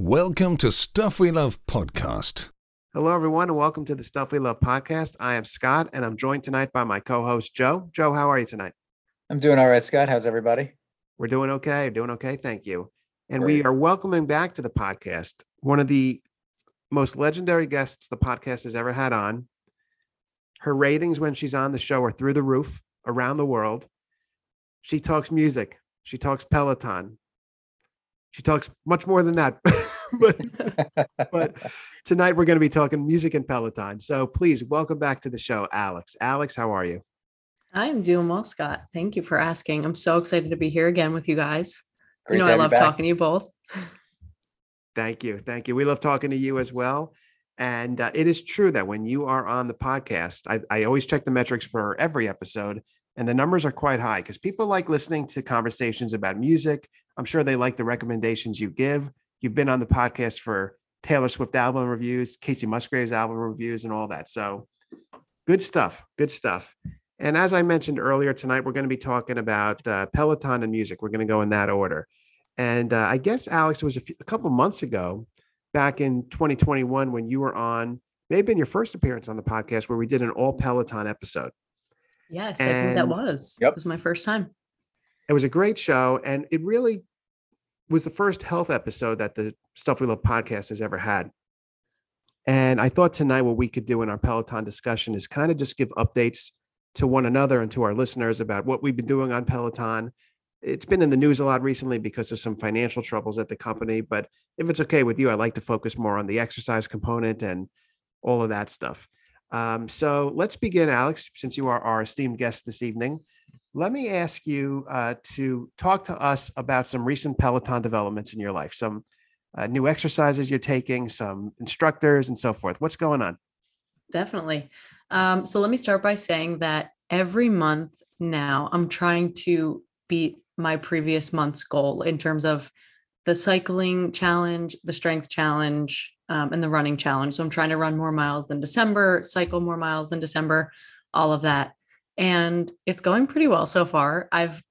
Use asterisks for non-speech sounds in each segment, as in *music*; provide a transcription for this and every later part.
Welcome to Stuff We Love Podcast. Hello, everyone, and welcome to the Stuff We Love podcast. I am Scott, and I'm joined tonight by my co host, Joe. Joe, how are you tonight? I'm doing all right, Scott. How's everybody? We're doing okay. Doing okay. Thank you. And we are welcoming back to the podcast one of the most legendary guests the podcast has ever had on. Her ratings when she's on the show are through the roof around the world. She talks music, she talks Peloton, she talks much more than that. *laughs* but, but *laughs* tonight we're going to be talking music and Peloton. So please welcome back to the show, Alex. Alex, how are you? I'm doing well, Scott. Thank you for asking. I'm so excited to be here again with you guys. Great you know, I have you love talking to you both. Thank you. Thank you. We love talking to you as well. And uh, it is true that when you are on the podcast, I, I always check the metrics for every episode, and the numbers are quite high because people like listening to conversations about music. I'm sure they like the recommendations you give. You've been on the podcast for Taylor Swift album reviews, Kacey Musgraves album reviews, and all that. So good stuff. Good stuff. And as I mentioned earlier tonight, we're going to be talking about uh, Peloton and music. We're going to go in that order. And uh, I guess, Alex, it was a, few, a couple months ago, back in 2021, when you were on, may have been your first appearance on the podcast where we did an all Peloton episode. Yes, I think that was. Yep. It was my first time. It was a great show. And it really was the first health episode that the Stuff We Love podcast has ever had. And I thought tonight what we could do in our Peloton discussion is kind of just give updates to one another and to our listeners about what we've been doing on Peloton. It's been in the news a lot recently because of some financial troubles at the company. But if it's okay with you, I'd like to focus more on the exercise component and all of that stuff. Um, so let's begin, Alex, since you are our esteemed guest this evening. Let me ask you uh, to talk to us about some recent Peloton developments in your life, some uh, new exercises you're taking, some instructors, and so forth. What's going on? Definitely. Um, so let me start by saying that every month now I'm trying to beat my previous month's goal in terms of the cycling challenge, the strength challenge, um, and the running challenge. So I'm trying to run more miles than December, cycle more miles than December, all of that. And it's going pretty well so far. I've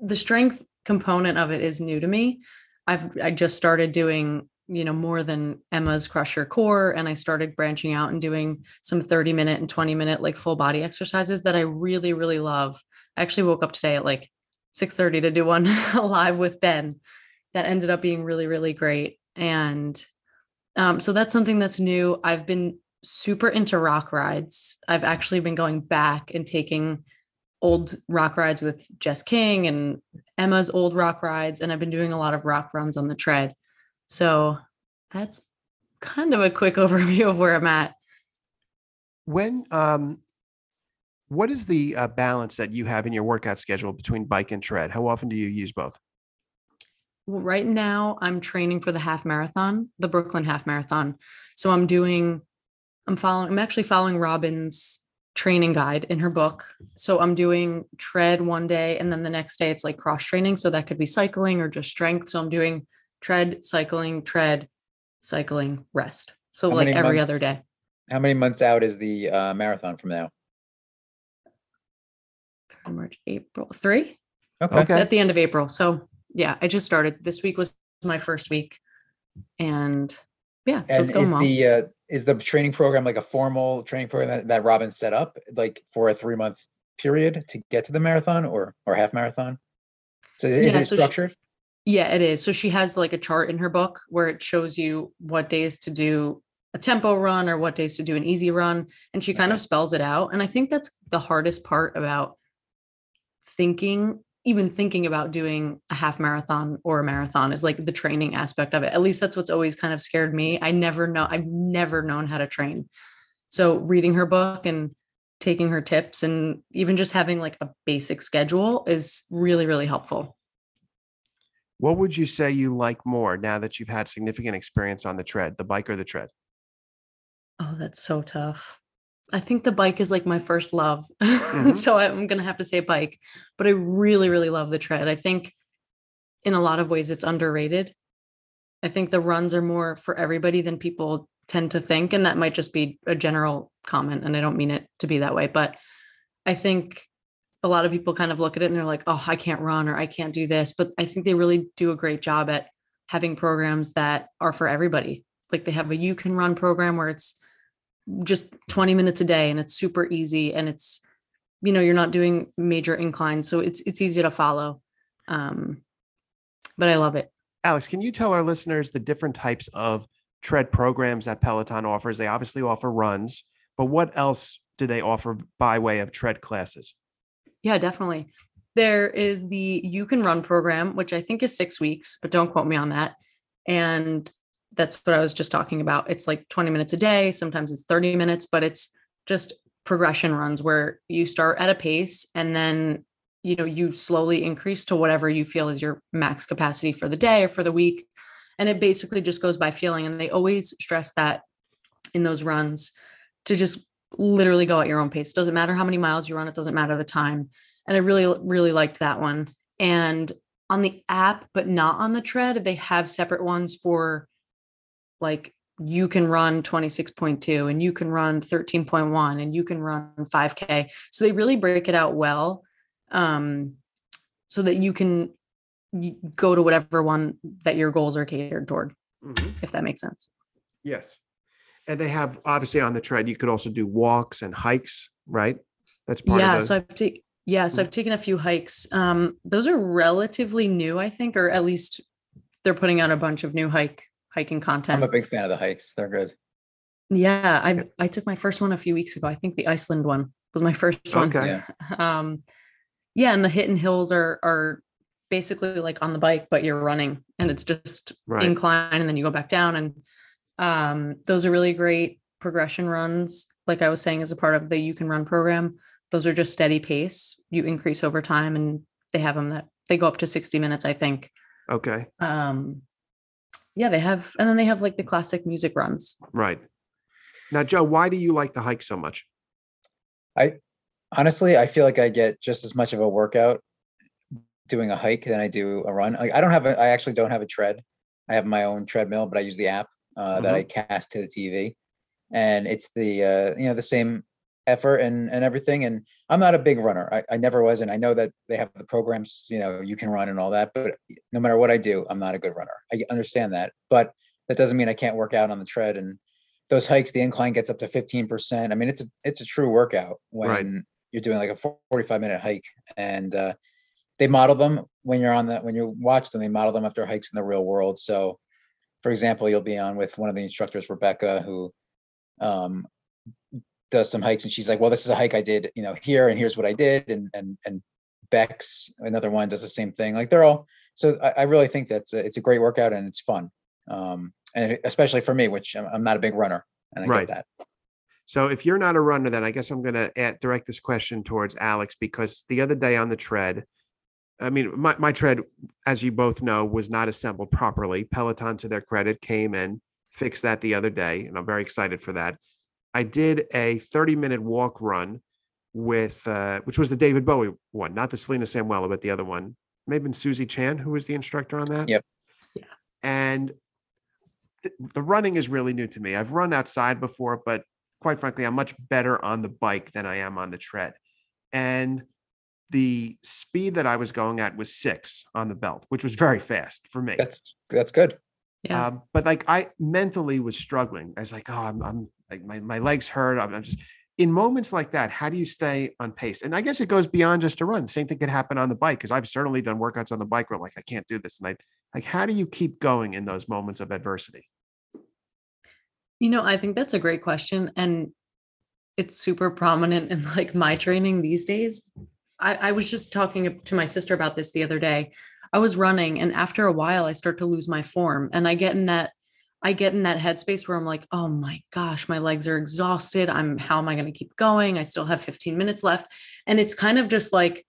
the strength component of it is new to me. I've I just started doing, you know, more than Emma's crush your core and I started branching out and doing some 30 minute and 20 minute like full body exercises that I really really love. I actually woke up today at like 6:30 to do one *laughs* live with Ben that ended up being really really great and um, so that's something that's new. I've been super into rock rides. I've actually been going back and taking old rock rides with Jess King and Emma's old rock rides, and I've been doing a lot of rock runs on the tread. So that's kind of a quick *laughs* overview of where I'm at. When, um, what is the uh, balance that you have in your workout schedule between bike and tread? How often do you use both? Well, right now, I'm training for the half marathon, the Brooklyn half marathon. So I'm doing, I'm following, I'm actually following Robin's training guide in her book. So I'm doing tread one day, and then the next day it's like cross training. So that could be cycling or just strength. So I'm doing tread, cycling, tread, cycling, rest. So How like every months- other day. How many months out is the uh, marathon from now? March, April, three Okay. Okay. at the end of April. So yeah, I just started. This week was my first week. And yeah, so And it's going is well. the uh, is the training program like a formal training program that, that Robin set up like for a three month period to get to the marathon or or half marathon? So is Yeah, it so she- structured? Yeah, it is. So she has like a chart in her book where it shows you what days to do a tempo run or what days to do an easy run. And she kind Okay. of spells it out. And I think that's the hardest part about thinking, even thinking about doing a half marathon or a marathon is like the training aspect of it. At least that's what's always kind of scared me. I never know, I've never known how to train. So reading her book and taking her tips and even just having like a basic schedule is really, really helpful. What would you say you like more now that you've had significant experience on the tread, the bike or the tread? Oh, that's so tough. I think the bike is like my first love. *laughs* Mhm. so I'm going to have to say bike, but I really, really love the tread. I think in a lot of ways it's underrated. I think the runs are more for everybody than people tend to think. And that might just be a general comment. And I don't mean it to be that way, but I think a lot of people kind of look at it and they're like, oh, I can't run or I can't do this. But I think they really do a great job at having programs that are for everybody. Like they have a you can run program where it's just 20 minutes a day and it's super easy and it's you know you're not doing major inclines so it's it's easy to follow um but i love it Alex, can you tell our listeners the different types of tread programs that Peloton offers? They obviously offer runs, but what else do they offer by way of tread classes? yeah definitely there is the you can run program which i think is six weeks but don't quote me on that and that's what i was just talking about. It's like 20 minutes a day sometimes it's 30 minutes but it's just progression runs where you start at a pace and then you know you slowly increase to whatever you feel is your max capacity for the day or for the week. And it basically just goes by feeling and they always stress that in those runs to just literally go at your own pace. It doesn't matter how many miles you run it doesn't matter the time. And i really really liked that one. And on the app but not on the tread they have separate ones for like you can run 26.2 and you can run 13.1 and you can run 5k so they really break it out well um so that you can go to whatever one that your goals are catered toward if that makes sense Yes. And they have obviously on the tread, you could also do walks and hikes, right? That's part yeah of the so i've taken yeah so Mm. i've taken a few hikes um those are relatively new i think or at least they're putting out a bunch of new hike hiking content I'm a big fan of the hikes. They're good. yeah i i took my first one a few weeks ago i think the iceland one was my first one Okay. Yeah. *laughs* um yeah and the hidden hills are are basically like on the bike but you're running and it's just Right. incline and then you go back down and um those are really great progression runs like i was saying as a part of the you can run program those are just steady pace you increase over time and they have them that they go up to 60 minutes i think okay. um yeah they have and then they have like the classic music runs Right. Now, Joe, why do you like the hike so much? I honestly, I feel like I get just as much of a workout doing a hike than I do a run. Like I don't have a, I actually don't have a tread. I have my own treadmill, but I use the app uh, that I cast to the TV, and it's the uh, you know the same effort and and everything. And I'm not a big runner. I, I never was, and I know that they have the programs. You know, you can run and all that, but no matter what I do, I'm not a good runner. I understand that, but that doesn't mean I can't work out on the tread and those hikes. The incline gets up to 15%. I mean, it's a it's a true workout when Right. you're doing like a 45 minute hike and uh, they model them when you're on the when you watch them they model them after hikes in the real world so for example you'll be on with one of the instructors rebecca who um, does some hikes and she's like well this is a hike i did you know here and here's what i did and and and Becs another one does the same thing like they're all so i, I really think that's a, it's a great workout and it's fun um, and especially for me which I'm, I'm not a big runner and i Right. get that So if you're not a runner, then I guess I'm going to direct this question towards Alex because the other day on the tread, I mean, my, my tread, as you both know, was not assembled properly. Peloton, to their credit, came and fixed that the other day, and I'm very excited for that. I did a 30 minute walk run with, uh, which was the David Bowie one, not the Selena Samuela, but the other one. Maybe been Susie Chan, who was the instructor on that. Yep. Yeah. And th- the running is really new to me. I've run outside before, but quite frankly, I'm much better on the bike than I am on the tread. And the speed that I was going at was six on the belt, which was very fast for me. that's that's good yeah Um, but like I mentally was struggling. I was like, oh, I'm, I'm like my, my legs hurt. I'm, I'm just in moments like that. How do you stay on pace? And I guess it goes beyond just a run. Same thing could happen on the bike because I've certainly done workouts on the bike where I'm like, I can't do this. And I like, how do you keep going in those moments of adversity? You know, I think that's a great question. And it's super prominent in like my training these days. I, I was just talking to my sister about this the other day. I was running, and after a while, I start to lose my form. And I get in that, I get in that headspace where I'm like, oh my gosh, my legs are exhausted. I'm how am I going to keep going? I still have 15 minutes left. And it's kind of just like,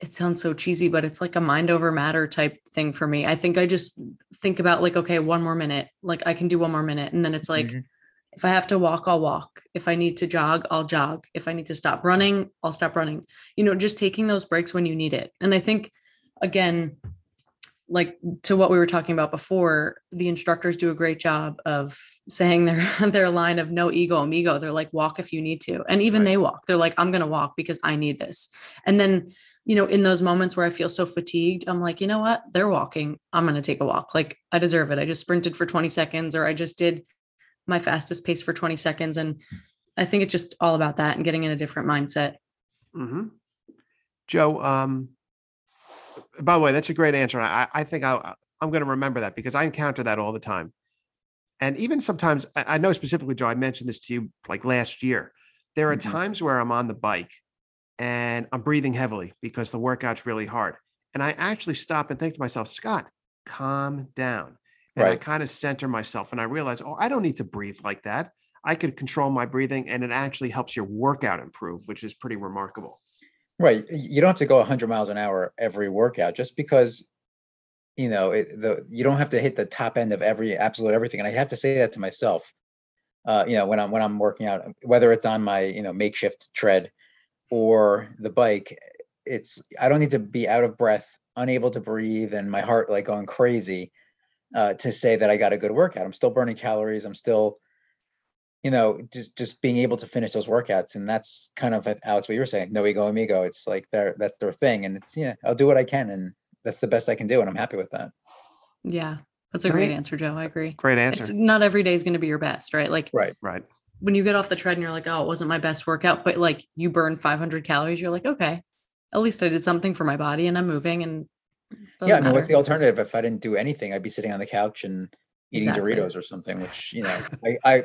it sounds so cheesy, but it's like a mind over matter type thing for me. I think I just think about like, okay, one more minute. Like I can do one more minute. And then it's like, Mhm. if I have to walk, I'll walk. If I need to jog, I'll jog. If I need to stop running, I'll stop running. You know, just taking those breaks when you need it. And I think, again, like to what we were talking about before, the instructors do a great job of saying their *laughs* their line of no ego amigo. They're like walk if you need to. And even Right. they walk. They're like I'm going to walk because I need this. And then, you know, in those moments where I feel so fatigued, I'm like, "You know what? They're walking. I'm going to take a walk. Like I deserve it. I just sprinted for 20 seconds or I just did my fastest pace for 20 seconds and I think it's just all about that and getting in a different mindset. hmm Joe, um, by the way, that's a great answer. I, I think I, I'm going to remember that because I encounter that all the time. And even sometimes, I, I know specifically, Joe, I mentioned this to you like last year. There are Mhm. times where I'm on the bike and I'm breathing heavily because the workout's really hard. And I actually stop and think to myself, Scott, calm down. And I kind of center myself and I realize, oh, I don't need to breathe like that. I could control my breathing and it actually helps your workout improve, which is pretty remarkable. Right. You don't have to go 100 miles an hour every workout just because, you know, it, the you don't have to hit the top end of every absolute everything. And I have to say that to myself. Uh, you know, when I'm when I'm working out, whether it's on my you know makeshift tread or the bike, it's I don't need to be out of breath, unable to breathe, and my heart like going crazy uh, to say that I got a good workout. I'm still burning calories. I'm still you know, just just being able to finish those workouts, and that's kind of Alex what you were saying. No ego, amigo. It's like their that's their thing, and it's yeah, I'll do what I can, and that's the best I can do, and I'm happy with that. Yeah. That's a Right. great answer, Joe. I agree. Great answer. It's not every day is going to be your best, right? Like Right. Right. when you get off the tread and you're like, oh, it wasn't my best workout, but like you burn 500 calories, you're like, okay, at least I did something for my body and I'm moving and yeah, I mean, what's the alternative? If I didn't do anything, I'd be sitting on the couch and eating Exactly. Doritos or something, which you know, *laughs* I I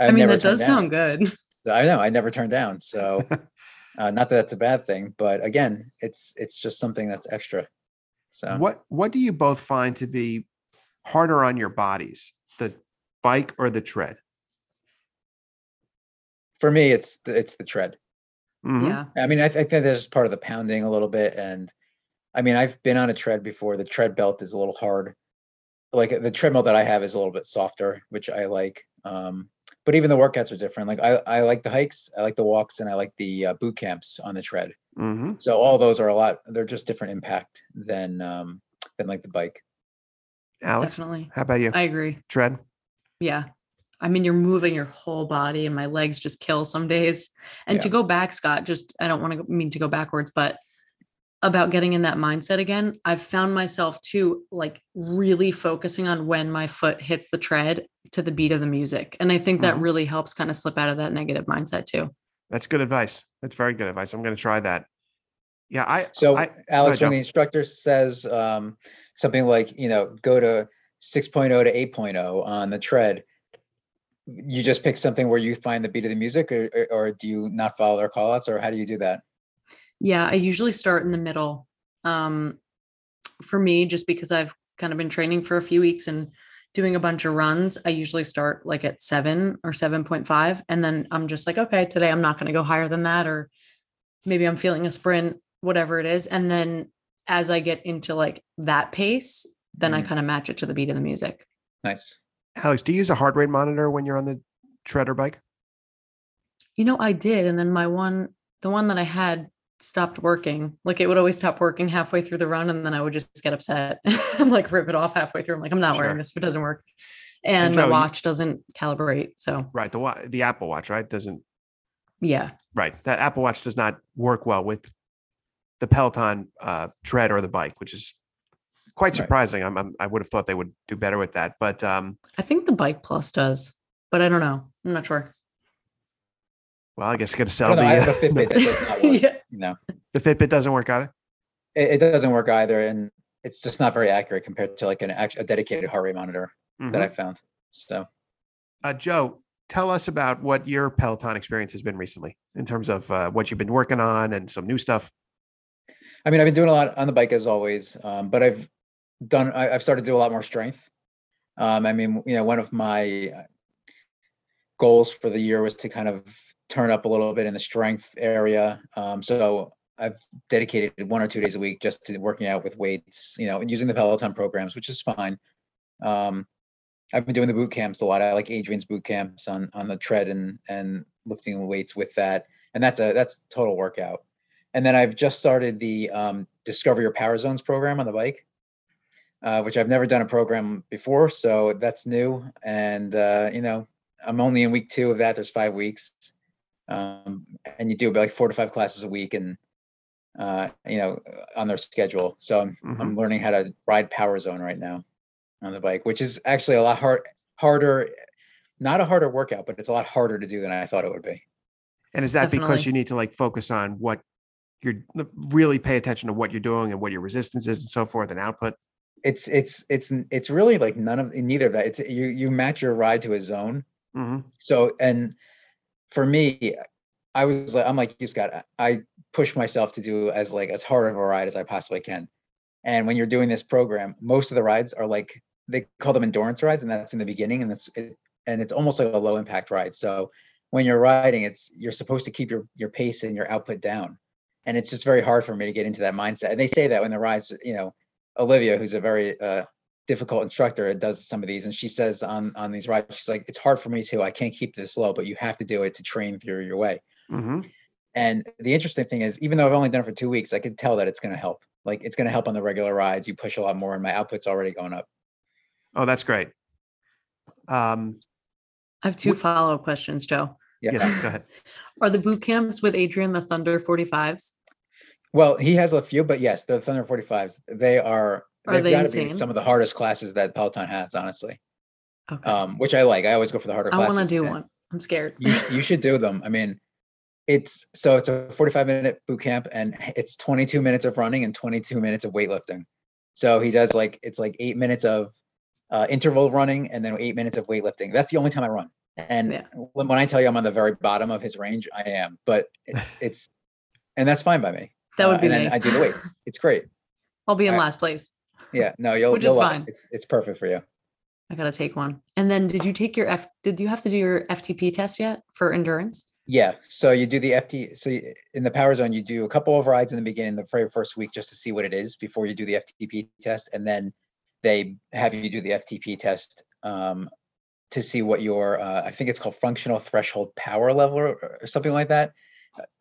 I I've mean, never that turned does sound good. *laughs* I know I never turned down. So, *laughs* uh, not that that's a bad thing, but again, it's it's just something that's extra. So What What do you both find to be harder on your bodies, the bike or the tread? for me, it's the, it's the tread. Mhm. Yeah. I mean, I, th- I think there's part of the pounding a little bit, and I mean, I've been on a tread before. The tread belt is a little hard. Like the treadmill that I have is a little bit softer, which I like. Um, but even the workouts are different. Like I, I like the hikes, I like the walks, and I like the uh, boot camps on the tread. Mhm. So all those are a lot. They're just different impact than um, than like the bike. Alex, Definitely. how about you? I agree. tread. Yeah. I mean, you're moving your whole body and my legs just kill some days. And to go back, Scott, just, I don't want to mean to go backwards, but about getting in that mindset again, I've found myself too, like really focusing on when my foot hits the tread to the beat of the music. And I think that Mhm. really helps kind of slip out of that negative mindset too. That's good advice. That's very good advice. I'm going to try that. Yeah, I So I- Alex, Joe. when the instructor says um, something like, you know, go to 6.0 to 8.0 on the tread, you just pick something where you find the beat of the music, or, or, or do you not follow their call outs, or how do you do that? Yeah, I usually start in the middle. Um, for me, just because I've kind of been training for a few weeks and doing a bunch of runs, I usually start like at seven or 7.5. And then I'm just like, okay, today I'm not going to go higher than that. Or maybe I'm feeling a sprint, whatever it is. And then as I get into like that pace, then I Mhm. kind of match it to the beat of the music. Nice. Alex, do you use a heart rate monitor when you're on the tread or bike? You know, I did. And then my one, the one that I had stopped working. Like it would always stop working halfway through the run. And then I would just get upset *laughs* and like rip it off halfway through. I'm like, I'm not Sure. wearing this if it doesn't work. And, Joe, my you- watch doesn't calibrate. So Right, the wa- the Apple Watch, right? Doesn't yeah. right. That Apple Watch does not work well with the Peloton uh, tread or the bike, which is quite Right. surprising. I'm, I'm I would have thought they would do better with that, but um, I think the bike plus does, but I don't know. I'm not sure. well, I guess you got to I sell the. I have a uh, Fitbit that does not *laughs* work. yeah. Know, the Fitbit doesn't work either. it, it doesn't work either, and it's just not very accurate compared to like an a dedicated heart rate monitor that Mhm. I found. So Uh, Joe, tell us about what your Peloton experience has been recently in terms of uh, what you've been working on and some new stuff. I mean, I've been doing a lot on the bike as always, um, but I've done. I, I've started to do a lot more strength. Um, I mean, you know, one of my uh, goals for the year was to kind of turn up a little bit in the strength area. Um, so I've dedicated one or two days a week just to working out with weights, you know, and using the Peloton programs, which is fine. Um, I've been doing the boot camps a lot. I like Adrian's boot camps on on the tread and and lifting weights with that, and that's a that's a total workout. And then I've just started the um, Discover Your Power Zones program on the bike. uh, which I've never done a program before, so that's new. And uh, you know, I'm only in week two of that. There's five weeks, um, and you do about like four to five classes a week, and uh, you know, on their schedule. So I'm I'm learning how to ride Power Zone right now on the bike, which is actually a lot hard harder. Not a harder workout, but it's a lot harder to do than I thought it would be. And is that because you need to like focus on what you're really pay attention to what you're doing and what your resistance is and so forth and output? It's it's it's it's really like none of neither of that. It's you you match your ride to a zone. Mhm. So and for me, I was like I'm like you Scott. I- push myself to do as like as hard of a ride as I possibly can. And when you're doing this program, most of the rides are like they call them endurance rides, and that's in the beginning, and it's it, and it's almost like a low impact ride. So when you're riding, it's you're supposed to keep your your pace and your output down, and it's just very hard for me to get into that mindset. And they say that when the rides, you know, Olivia, who's a very uh, difficult instructor, It does some of these, and she says on on these rides, she's like, it's hard for me too. I can't keep this low, but you have to do it to train through your way. Mhm. And the interesting thing is, even though I've only done it for two weeks, I could tell that it's going to help. Like it's going to help on the regular rides. You push a lot more, and my output's already going up. Oh, that's great. Um, I have two Wh- follow up questions, Joe. Yeah. yes, go ahead. *laughs* Are the boot camps with Adrian the Thunder 45s? Well, he has a few, but yes, the Thunder 45s, they are. Are they've they got to be some of the hardest classes that Peloton has, honestly. Okay. Um, which I like. I always go for the harder I classes. want to do one. I'm scared. you, you should do them. I mean, it's so it's a 45 minute boot camp and *laughs* it's 22 minutes of running and 22 minutes of weightlifting. So he does like it's like eight minutes of uh, interval running and then eight minutes of weightlifting. That's the only time I run. And Yeah. when I tell you I'm on the very bottom of his range, I am. But it, *laughs* it's and that's fine by me. that would Uh, be and me. then I do the weights. It's great. *laughs* I'll be in I- last place. Yeah. No, you'll Which you'll is fine. it. It's it's perfect for you. I gotta take one. And then did you take your F did you have to do your FTP test yet for endurance? Yeah. So you do the FT. So you- in the power zone, you do a couple of rides in the beginning, the very first week, just to see what it is before you do the FTP test, and then they have you do the FTP test um, to see what your uh, I think it's called functional threshold power level or, or something like that.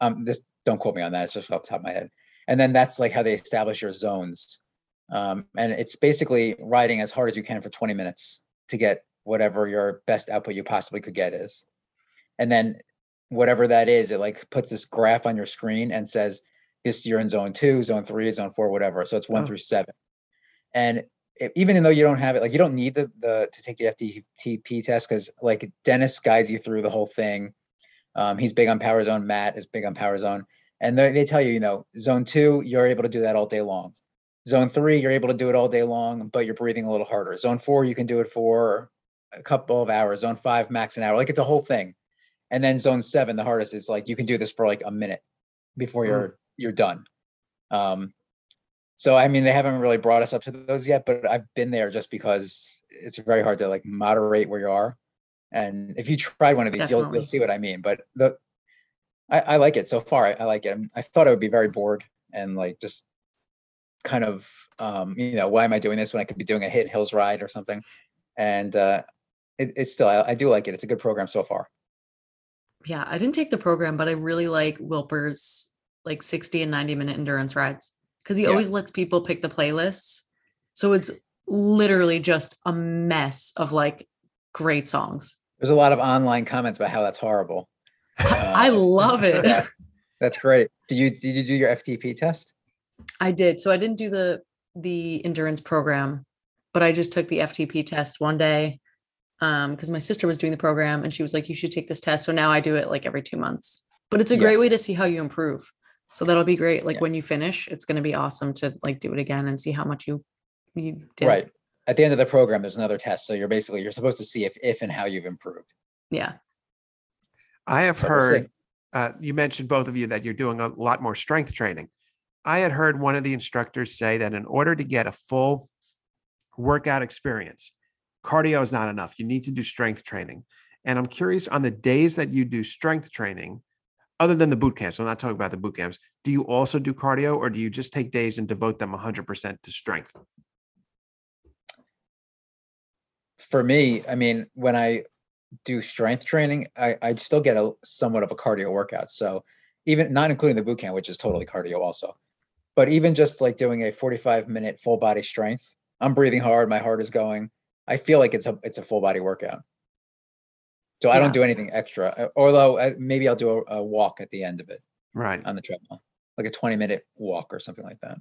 Um, this don't quote me on that. It's just off the top of my head. And then that's like how they establish your zones. Um, and it's basically riding as hard as you can for 20 minutes to get whatever your best output you possibly could get is. And then whatever that is, it like puts this graph on your screen and says, this you're in zone two, zone three, zone four, whatever. So it's one Oh. through seven. And it, even though you don't have it, like you don't need the the to take the FTP test because like Dennis guides you through the whole thing. Um, he's big on Power Zone. Matt is big on Power Zone, and they, they tell you, you know, zone two, you're able to do that all day long. Zone three, you're able to do it all day long, but you're breathing a little harder. Zone four, you can do it for a couple of hours. Zone five, max an hour. Like it's a whole thing. And then zone seven, the hardest is like you can do this for like a minute before Mm. you're you're done. Um, so I mean, they haven't really brought us up to those yet, but I've been there just because it's very hard to like moderate where you are. And if you tried one of these, you'll you'll see what I mean. But the I, I like it so far. I, I like it. I'm- I thought I would be very bored and like just kind of um, you know, why am I doing this when I could be doing a HIIT hills ride or something? And uh it, it's still I, I do like it. It's a good program so far. Yeah, I didn't take the program, but I really like Wilper's like 60 and 90 minute endurance rides because he Yeah. always lets people pick the playlists. So it's literally just a mess of like great songs. There's a lot of online comments about how that's horrible. *laughs* I Uh, love it. yeah, *laughs* that's great. Did you did you do your FTP test? I did. So I didn't do the the endurance program, but I just took the FTP test one day um because my sister was doing the program and she was like you should take this test. So now I do it like every 2 months. But it's a Yeah. great way to see how you improve. So that'll be great. Like Yeah. when you finish, it's going to be awesome to like do it again and see how much you you did. Right. At the end of the program, there's another test. So you're basically you're supposed to see if if and how you've improved. Yeah. I have So we'll heard uh, you mentioned both of you that you're doing a lot more strength training. I had heard one of the instructors say that in order to get a full workout experience, cardio is not enough. You need to do strength training. And I'm curious on the days that you do strength training, other than the boot camps, I'm not talking about the boot camps, do you also do cardio or do you just take days and devote them 100% to strength? For me, I mean, when I do strength training, I I still get a somewhat of a cardio workout. So even not including the boot camp, which is totally cardio also, but even just like doing a 45 minute full body strength, I'm breathing hard. My heart is going. I feel like it's a it's a full body workout. So I don't do anything extra. uh, Although uh, maybe I'll do a, a walk at the end of it Right. on the treadmill, like a 20 minute walk or something like that.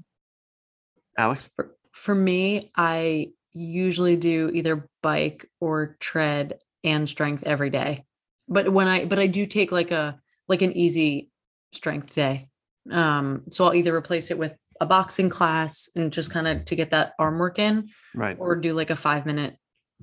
Alex? For, for me, I usually do either bike or tread and strength every day. But when I but I do take like a like an easy strength day. Um so I'll either replace it with a boxing class and just kind of to get that arm work in Right. or do like a 5 minute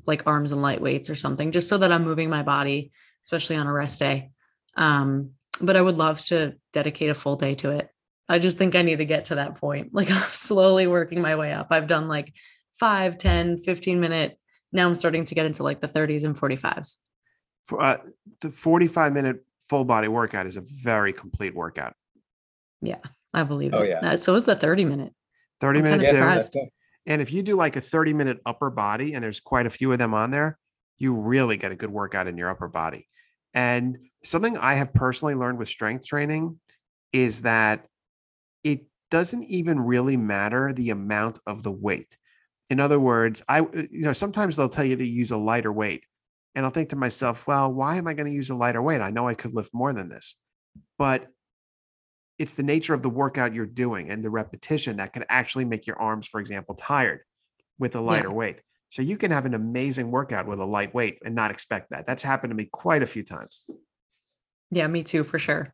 like arms and light weights or something just so that I'm moving my body especially on a rest day. Um but I would love to dedicate a full day to it. I just think I need to get to that point. *laughs* Like I'm slowly working my way up. I've done like 5, 10, 15 minute. Now I'm starting to get into like the 30s and 45s. For, uh, the 45 minute full body workout is a very complete workout. I believe Oh, it. yeah. So is the 30 minute. 30 I'm kinda minutes. Yeah, that's it. And if you do like a 30 minute upper body, and there's quite a few of them on there, you really get a good workout in your upper body. And something I have personally learned with strength training is that it doesn't even really matter the amount of the weight. In other words, I, uh, you know, sometimes they'll tell you to use a lighter weight. And I'll think to myself, well, why am I going to use a lighter weight? I know I could lift more than this. But it's the nature of the workout you're doing and the repetition that can actually make your arms, for example, tired with a lighter weight. So you can have an amazing workout with a light weight and not expect that. That's happened to me quite a few times. Yeah, me too, for sure.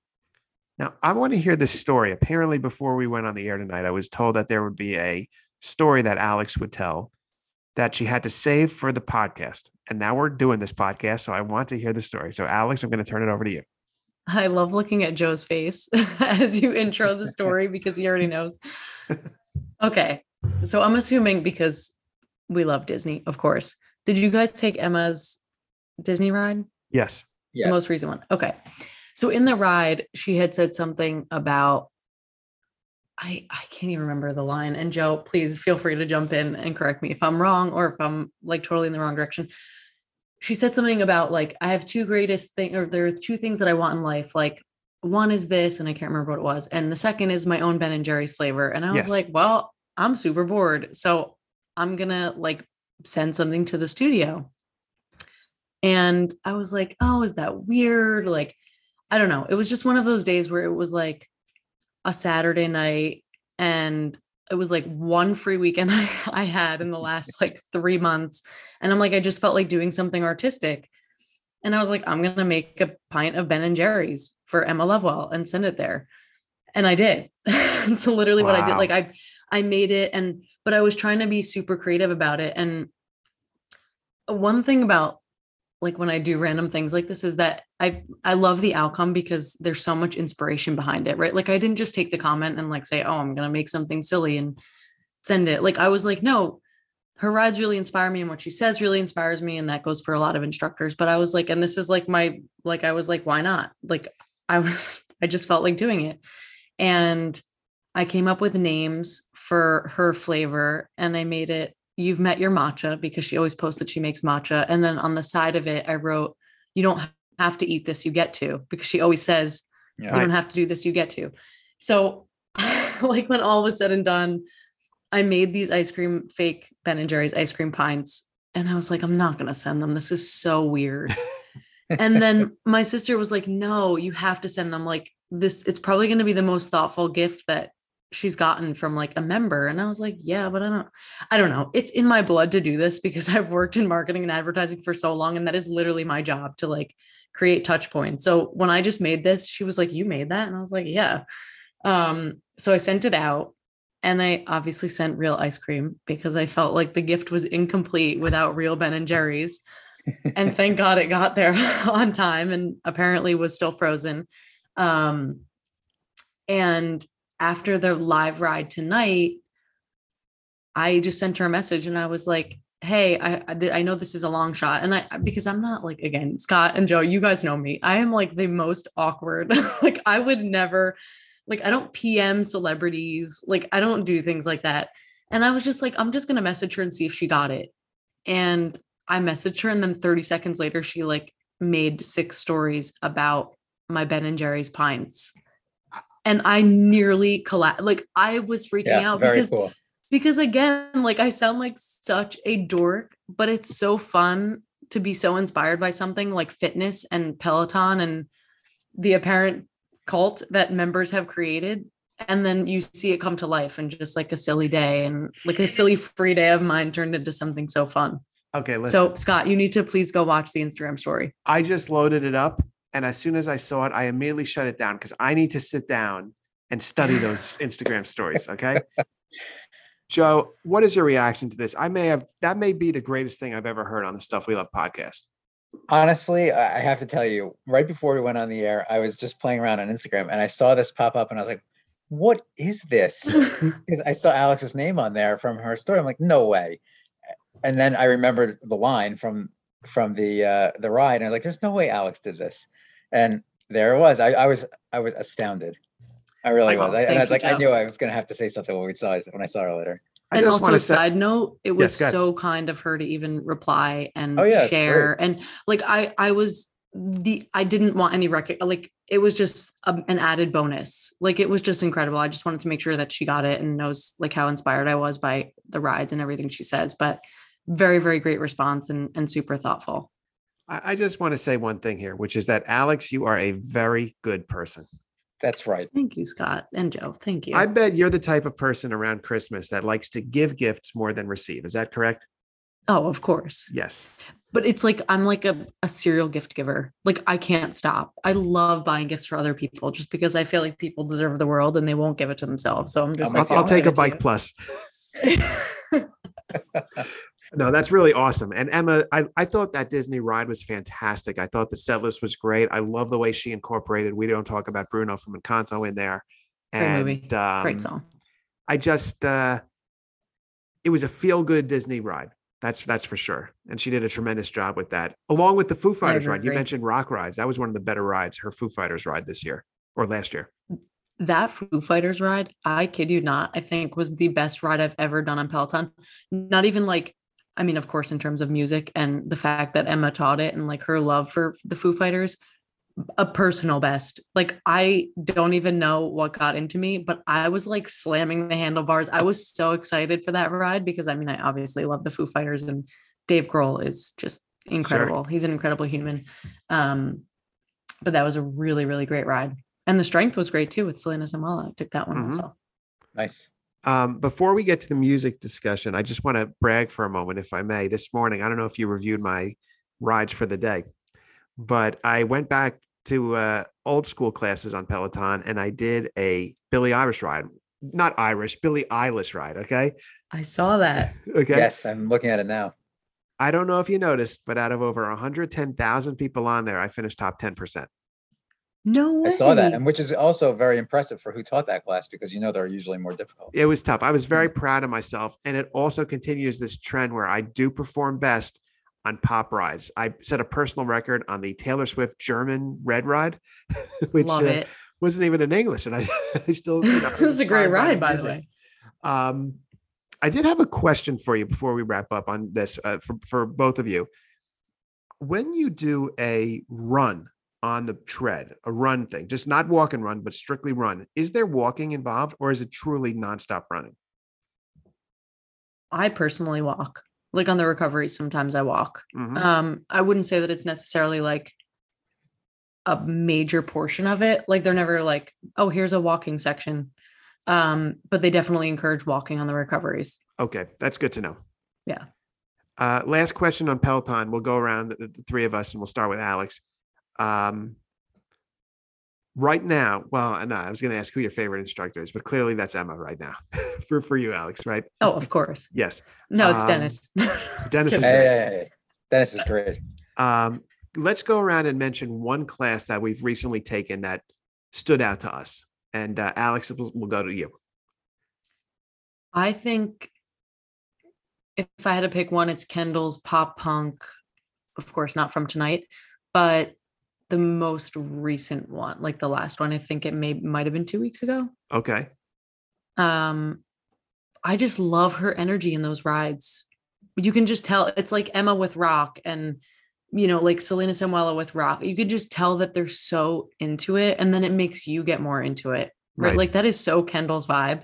Now, I want to hear this story. Apparently, before we went on the air tonight, I was told that there would be a story that Alex would tell that she had to save for the podcast. And now we're doing this podcast. So I want to hear the story. So, Alex, I'm going to turn it over to you. I love looking at Joe's face *laughs* as you intro the *laughs* story because he already knows. Okay. So I'm assuming because we love Disney, of course. Did you guys take Emma's Disney ride? Yes. Yeah. The most recent one. Okay. So in the ride, she had said something about I I can't even remember the line. And Joe, please feel free to jump in and correct me if I'm wrong or if I'm like totally in the wrong direction. She said something about like I have two greatest thing or there are two things that I want in life. Like one is this, and I can't remember what it was, and the second is my own Ben and Jerry's flavor. And I was Yes. like, well, I'm super bored, so I'm gonna like send something to the studio. And I was like, oh, is that weird? Like, I don't know. It was just one of those days where it was like a Saturday night and it was like one free weekend *laughs* I, I had in the last like three months. And I'm like, I just felt like doing something artistic. And I was like, I'm gonna make a pint of Ben and Jerry's for Emma Lovewell and send it there. And I did. *laughs* so literally what I did, like I I made it and but I was trying to be super creative about it. And one thing about like when I do random things like this is that I I love the outcome because there's so much inspiration behind it, right? Like I didn't just take the comment and like say, "Oh, I'm going to make something silly and send it." Like I was like, "No, her rides really inspire me and what she says really inspires me and that goes for a lot of instructors." But I was like, and this is like my like I was like, "Why not?" Like *laughs* I was I just felt like doing it. And I came up with names for her flavor and I made it You've Met Your Matcha because she always posts that she makes matcha. And then on the side of it, I wrote, You don't have to eat this, you get to, because she always says, Yeah. You don't have to do this, you get to. So, *laughs* like when all was said and done, I made these ice cream, fake Ben and Jerry's ice cream pints. And I was like, I'm not going to send them. This is so weird. and then *laughs* my sister was like, No, you have to send them. Like, this, it's probably going to be the most thoughtful gift that she's gotten from like a member. And I was like, Yeah, but I don't, I don't know. It's in my blood to do this because *laughs* I've worked in marketing and advertising for so long. And that is literally my job to like create touch points. So when I just made this, she was like, You made that? And I was like, Yeah. Um, so I sent it out and I obviously sent real ice cream because I felt like the gift was incomplete without real Ben and Jerry's. and thank God it got there *laughs* on time and apparently was still frozen. Um, and after the live ride tonight, I just sent her a message and I was like, Hey, I I know this is a long shot, and I because I'm not like again Scott and Joe, you guys know me. I am like the most awkward. *laughs* like I would never, like I don't PM celebrities. Like I don't do things like that. And I was just like, I'm just gonna message her and see if she got it. And I messaged her, and then 30 seconds later, she like made six stories about my Ben and Jerry's pints. And I nearly collapsed. Like I was freaking Yeah. out Very because cool. because again, like I sound like such a dork, but it's so fun to be so inspired by something like fitness and Peloton and the apparent cult that members have created. And then you see it come to life and just like a silly day and like a silly free day of mine turned into something so fun. Okay, listen. So, Scott, you need to please go watch the Instagram story. I just loaded it up, and as soon as I saw it, I immediately shut it down because I need to sit down and study those *laughs* Instagram stories. Okay. Joe, what is your reaction to this? I may have that may be the greatest thing I've ever heard on the Stuff We Love podcast. Honestly, I I have to tell you, right before we went on the air, I was just playing around on Instagram and I saw this pop up and I was like, what is this? *laughs* Because I saw Alex's name on there from her story. I'm like, no way. And then I remembered the line from from the uh the ride, and I was like, there's no way Alex did this. And there it was. I, I was I was astounded. I really I- was. I, and I was you, like, I knew I was gonna have to say something when we saw it when I saw her later. I and also wanna a say- side note it was go ahead. so kind of her to even reply and Oh, yeah, share and like i i was the i didn't want any record like it was just a, an added bonus like it was just incredible i just wanted to make sure that she got it and knows like how inspired i was by the rides and everything she says but very very great response and and super thoughtful I, I just want to say one thing here, which is that Alex, you are a very good person. That's right. thank you scott and joe thank you I bet you're the type of person around Christmas that likes to give gifts more than receive. Is that correct? oh of course Yes. but it's like I'm like a, a serial gift giver. Like I can't stop. I love buying gifts for other people just because I feel like people deserve the world and they won't give it to themselves. So I'm just I'm I'll, like, with you. I'll take a bike plus. *laughs* *laughs* No, that's really awesome. And Emma, I, I thought that Disney ride was fantastic. I thought the set list was great. I love the way she incorporated We Don't Talk About Bruno from Encanto in there. Great movie. um, Great song. I just uh it was a feel good Disney ride. That's that's for sure. And she did a tremendous job with that. Along with the Foo Fighters ride. You mentioned rock rides. That was one of the better rides, her Foo Fighters ride this year or last year. That Foo Fighters ride, I kid you not, I think was the best ride I've ever done on Peloton. Not even like, I mean, of course, in terms of music and the fact that Emma taught it and like her love for the Foo Fighters, a personal best. Like, I don't even know what got into me, but I was like slamming the handlebars. I was so excited for that ride because I mean, I obviously love the Foo Fighters and Dave Grohl is just incredible. He's an incredible human. Um, but that was a really, really great ride. And the strength was great too with Selena Samuela. I took that one Mhm. also. Nice. Um, before we get to the music discussion, I just want to brag for a moment, if I may. This morning, I don't know if you reviewed my rides for the day, but I went back to uh, old school classes on Peloton and I did a Billie Irish ride. Not Irish, Billie Eilish ride. Okay. I saw that. *laughs* Okay. Yes, I'm looking at it now. I don't know if you noticed, but out of over 110,000 people on there, I finished top 10%. No way. I saw that, and which is also very impressive for who taught that class because you know they're usually more difficult. It was tough. I was very proud of myself. And it also continues this trend where I do perform best on pop rides. I set a personal record on the Taylor Swift German red ride, *laughs* which Love uh, wasn't even in English. And I, *laughs* I still, *laughs* you know, This is a great ride, by the way. Um, I did have a question for you before we wrap up on this uh, for, for both of you. When you do a run on the tread, a run thing, just not walk and run, but strictly run, is there walking involved or is it truly nonstop running? I personally walk. Like on the recovery, sometimes I walk. Mhm. Um, I wouldn't say that it's necessarily like a major portion of it. Like they're never like, oh, here's a walking section. Um, but they definitely encourage walking on the recoveries. Okay, that's good to know. Yeah. Uh, last question on Peloton. We'll go around the, the three of us and we'll start with Alex. Um, right now, well, no, I was going to ask who your favorite instructor is, but clearly that's Emma right now *laughs* for, for you, Alex, right? Oh, of course. Yes. No, it's Um, Dennis. *laughs* Dennis is Hey, great. hey, hey, Dennis is great. Um, let's go around and mention one class that we've recently taken that stood out to us. And uh, Alex, we'll, we'll go to you. I think if I had to pick one, it's Kendall's pop punk. Of course, not from tonight, but the most recent one, like the last one. I think it may might have been two weeks ago. Okay. Um, I just love her energy in those rides. You can just tell it's like Emma with rock and you know, like Selena Samuela with rock. You could just tell that they're so into it, and then it makes you get more into it. Right. Right. Like that is so Kendall's vibe.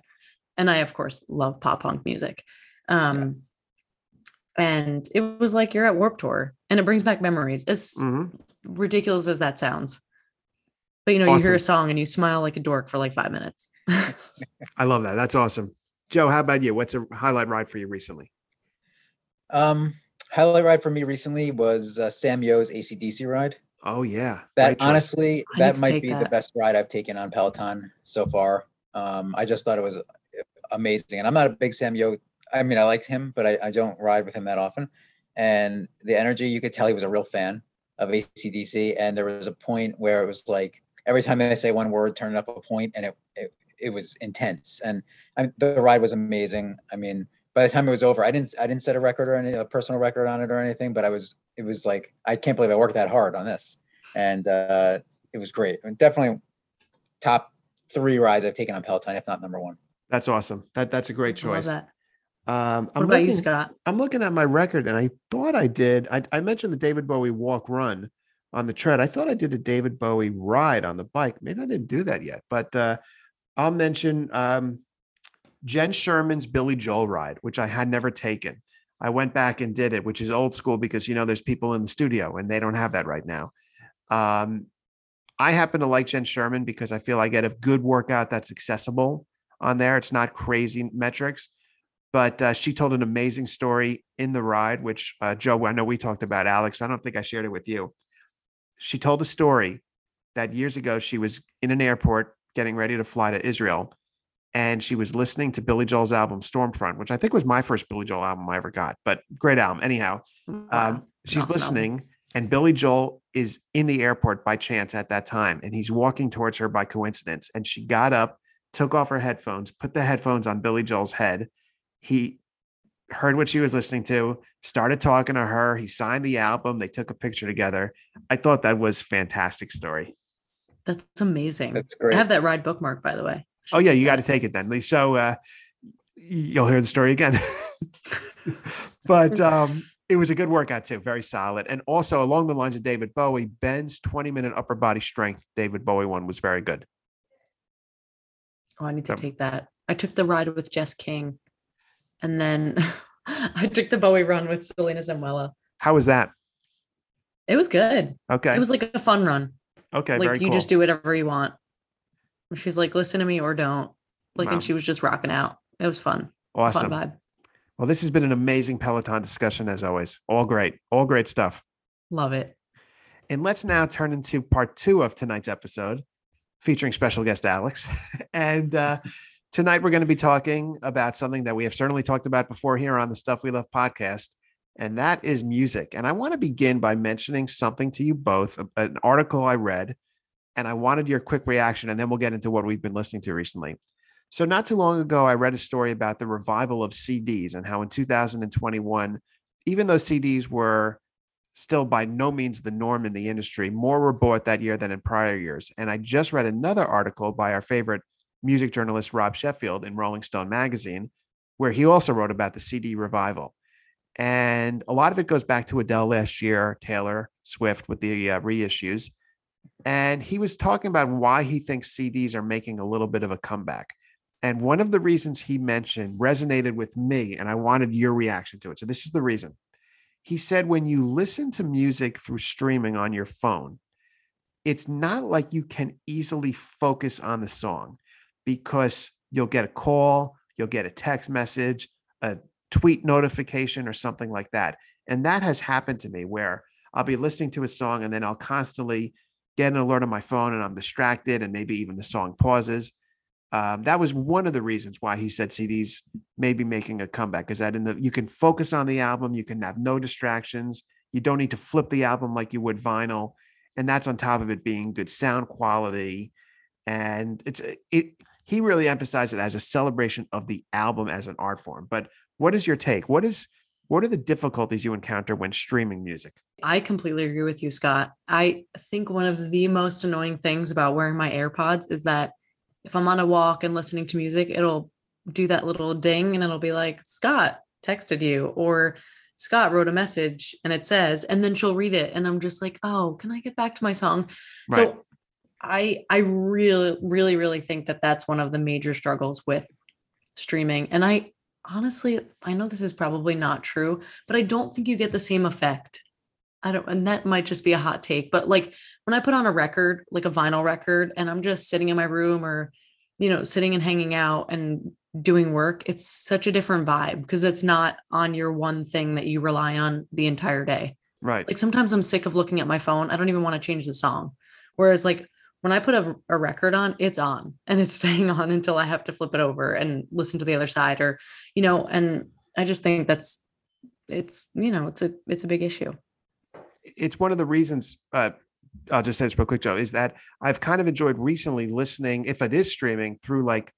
and I of course love pop punk music. Um, and it was like you're at Warped Tour, and it brings back memories. As Mhm. Ridiculous as that sounds, but you know, you hear a song and you smile like a dork for like five minutes. *laughs* I love that. That's awesome. Joe, how about you? What's a highlight ride for you recently? Um, highlight ride for me recently was uh, Sam Yo's AC/DC ride. Oh yeah. That Great choice. honestly, I that might take be the best ride I've taken on Peloton so far. Um, I just thought it was amazing, and I'm not a big Sam Yo. I mean, I liked him, but I, I don't ride with him that often. And the energy, you could tell he was a real fan of AC/DC. And there was a point where it was like every time they say one word, turn it up a point, and it it, it was intense. And I mean, the ride was amazing. I mean, by the time it was over, I didn't I didn't set a record or any a personal record on it or anything, but I was it was like I can't believe I worked that hard on this, and uh, it was great. And definitely top three rides I've taken on Peloton, if not number one. That's awesome. That that's a great I love choice. that. Um, I'm about you, looking- Scott? I'm looking at my record and I thought I did. I, I mentioned the David Bowie walk run on the tread. I thought I did a David Bowie ride on the bike. Maybe I didn't do that yet, but uh, I'll mention um, Jenn Sherman's Billy Joel ride, which I had never taken. I went back and did it, which is old school because you know there's people in the studio and they don't have that right now. Um, I happen to like Jenn Sherman because I feel I get a good workout that's accessible on there. It's not crazy metrics but uh, she told an amazing story in the ride, which uh, Joe, I know we talked about. Alex, I don't think I shared it with you. She told a story that years ago she was in an airport getting ready to fly to Israel, and she was listening to Billy Joel's album Storm Front, which I think was my first Billy Joel album I ever got, but great album. Anyhow, Wow, um, she's awesome listening, and Billy Joel is in the airport by chance at that time, and he's walking towards her by coincidence. And she got up, took off her headphones, put the headphones on Billy Joel's head. He heard what she was listening to, started talking to her. He signed the album. They took a picture together. I thought that was fantastic story. That's amazing. That's great. I have that ride bookmark, by the way. Oh yeah, you got to take it then. So uh, you'll hear the story again. *laughs* but *laughs* um, it was a good workout too, very solid. And also along the lines of David Bowie, Ben's 20 minute upper body strength David Bowie one was very good. Oh, I need to take that. I took the ride with Jess King, and then *laughs* I took the Bowie run with Selena Samuela. How was that? It was good. Okay. It was like a fun run. okay. like you cool. just do whatever you want. She's like, listen to me or don't. Like, Wow. and she was just rocking out. It was fun. awesome. Fun vibe. Well, this has been an amazing Peloton discussion as always. All great. All great stuff. Love it. And let's now turn into part two of tonight's episode featuring special guest Alex. *laughs* and uh, *laughs* tonight we're going to be talking about something that we have certainly talked about before here on the Stuff We Love podcast, and that is music. And I want to begin by mentioning something to you both an article I read, and I wanted your quick reaction, and then we'll get into what we've been listening to recently. So, not too long ago, I read a story about the revival of CDs and how in 2021, even though CDs were still by no means the norm in the industry. More were bought that year than in prior years. And I just read another article by our favorite music journalist, Rob Sheffield, in Rolling Stone magazine, where he also wrote about the CD revival. And a lot of it goes back to Adele last year, Taylor Swift with the uh, reissues. And he was talking about why he thinks CDs are making a little bit of a comeback. And one of the reasons he mentioned resonated with me, and I wanted your reaction to it. So, this is the reason he said when you listen to music through streaming on your phone it's not like you can easily focus on the song because you'll get a call you'll get a text message a tweet notification or something like that and that has happened to me where i'll be listening to a song and then i'll constantly get an alert on my phone and i'm distracted and maybe even the song pauses um, that was one of the reasons why he said CDs may be making a comeback. Is that in the you can focus on the album, you can have no distractions, you don't need to flip the album like you would vinyl, and that's on top of it being good sound quality, and it's it. He really emphasized it as a celebration of the album as an art form. But what is your take? What is what are the difficulties you encounter when streaming music? I completely agree with you, Scott. I think one of the most annoying things about wearing my AirPods is that if I'm on a walk and listening to music, it'll do that little ding and it'll be like, Scott texted you or Scott wrote a message and it says, and then she'll read it. And I'm just like, oh, can I get back to my song? Right. So I I really, really, really think that that's one of the major struggles with streaming. And I honestly, I know this is probably not true, but I don't think you get the same effect. I don't, and that might just be a hot take, but like when I put on a record, like a vinyl record, and I'm just sitting in my room or, you know, sitting and hanging out and doing work, it's such a different vibe because it's not on your one thing that you rely on the entire day. Right. Like sometimes I'm sick of looking at my phone. I don't even want to change the song. Whereas like when I put a, a record on, it's on and it's *laughs* staying on until I have to flip it over and listen to the other side or, you know, and I just think that's it's, you know, it's a it's a big issue. it's one of the reasons uh I'll just say this real quick, Joe, is that I've kind of enjoyed recently listening, if it is streaming, through like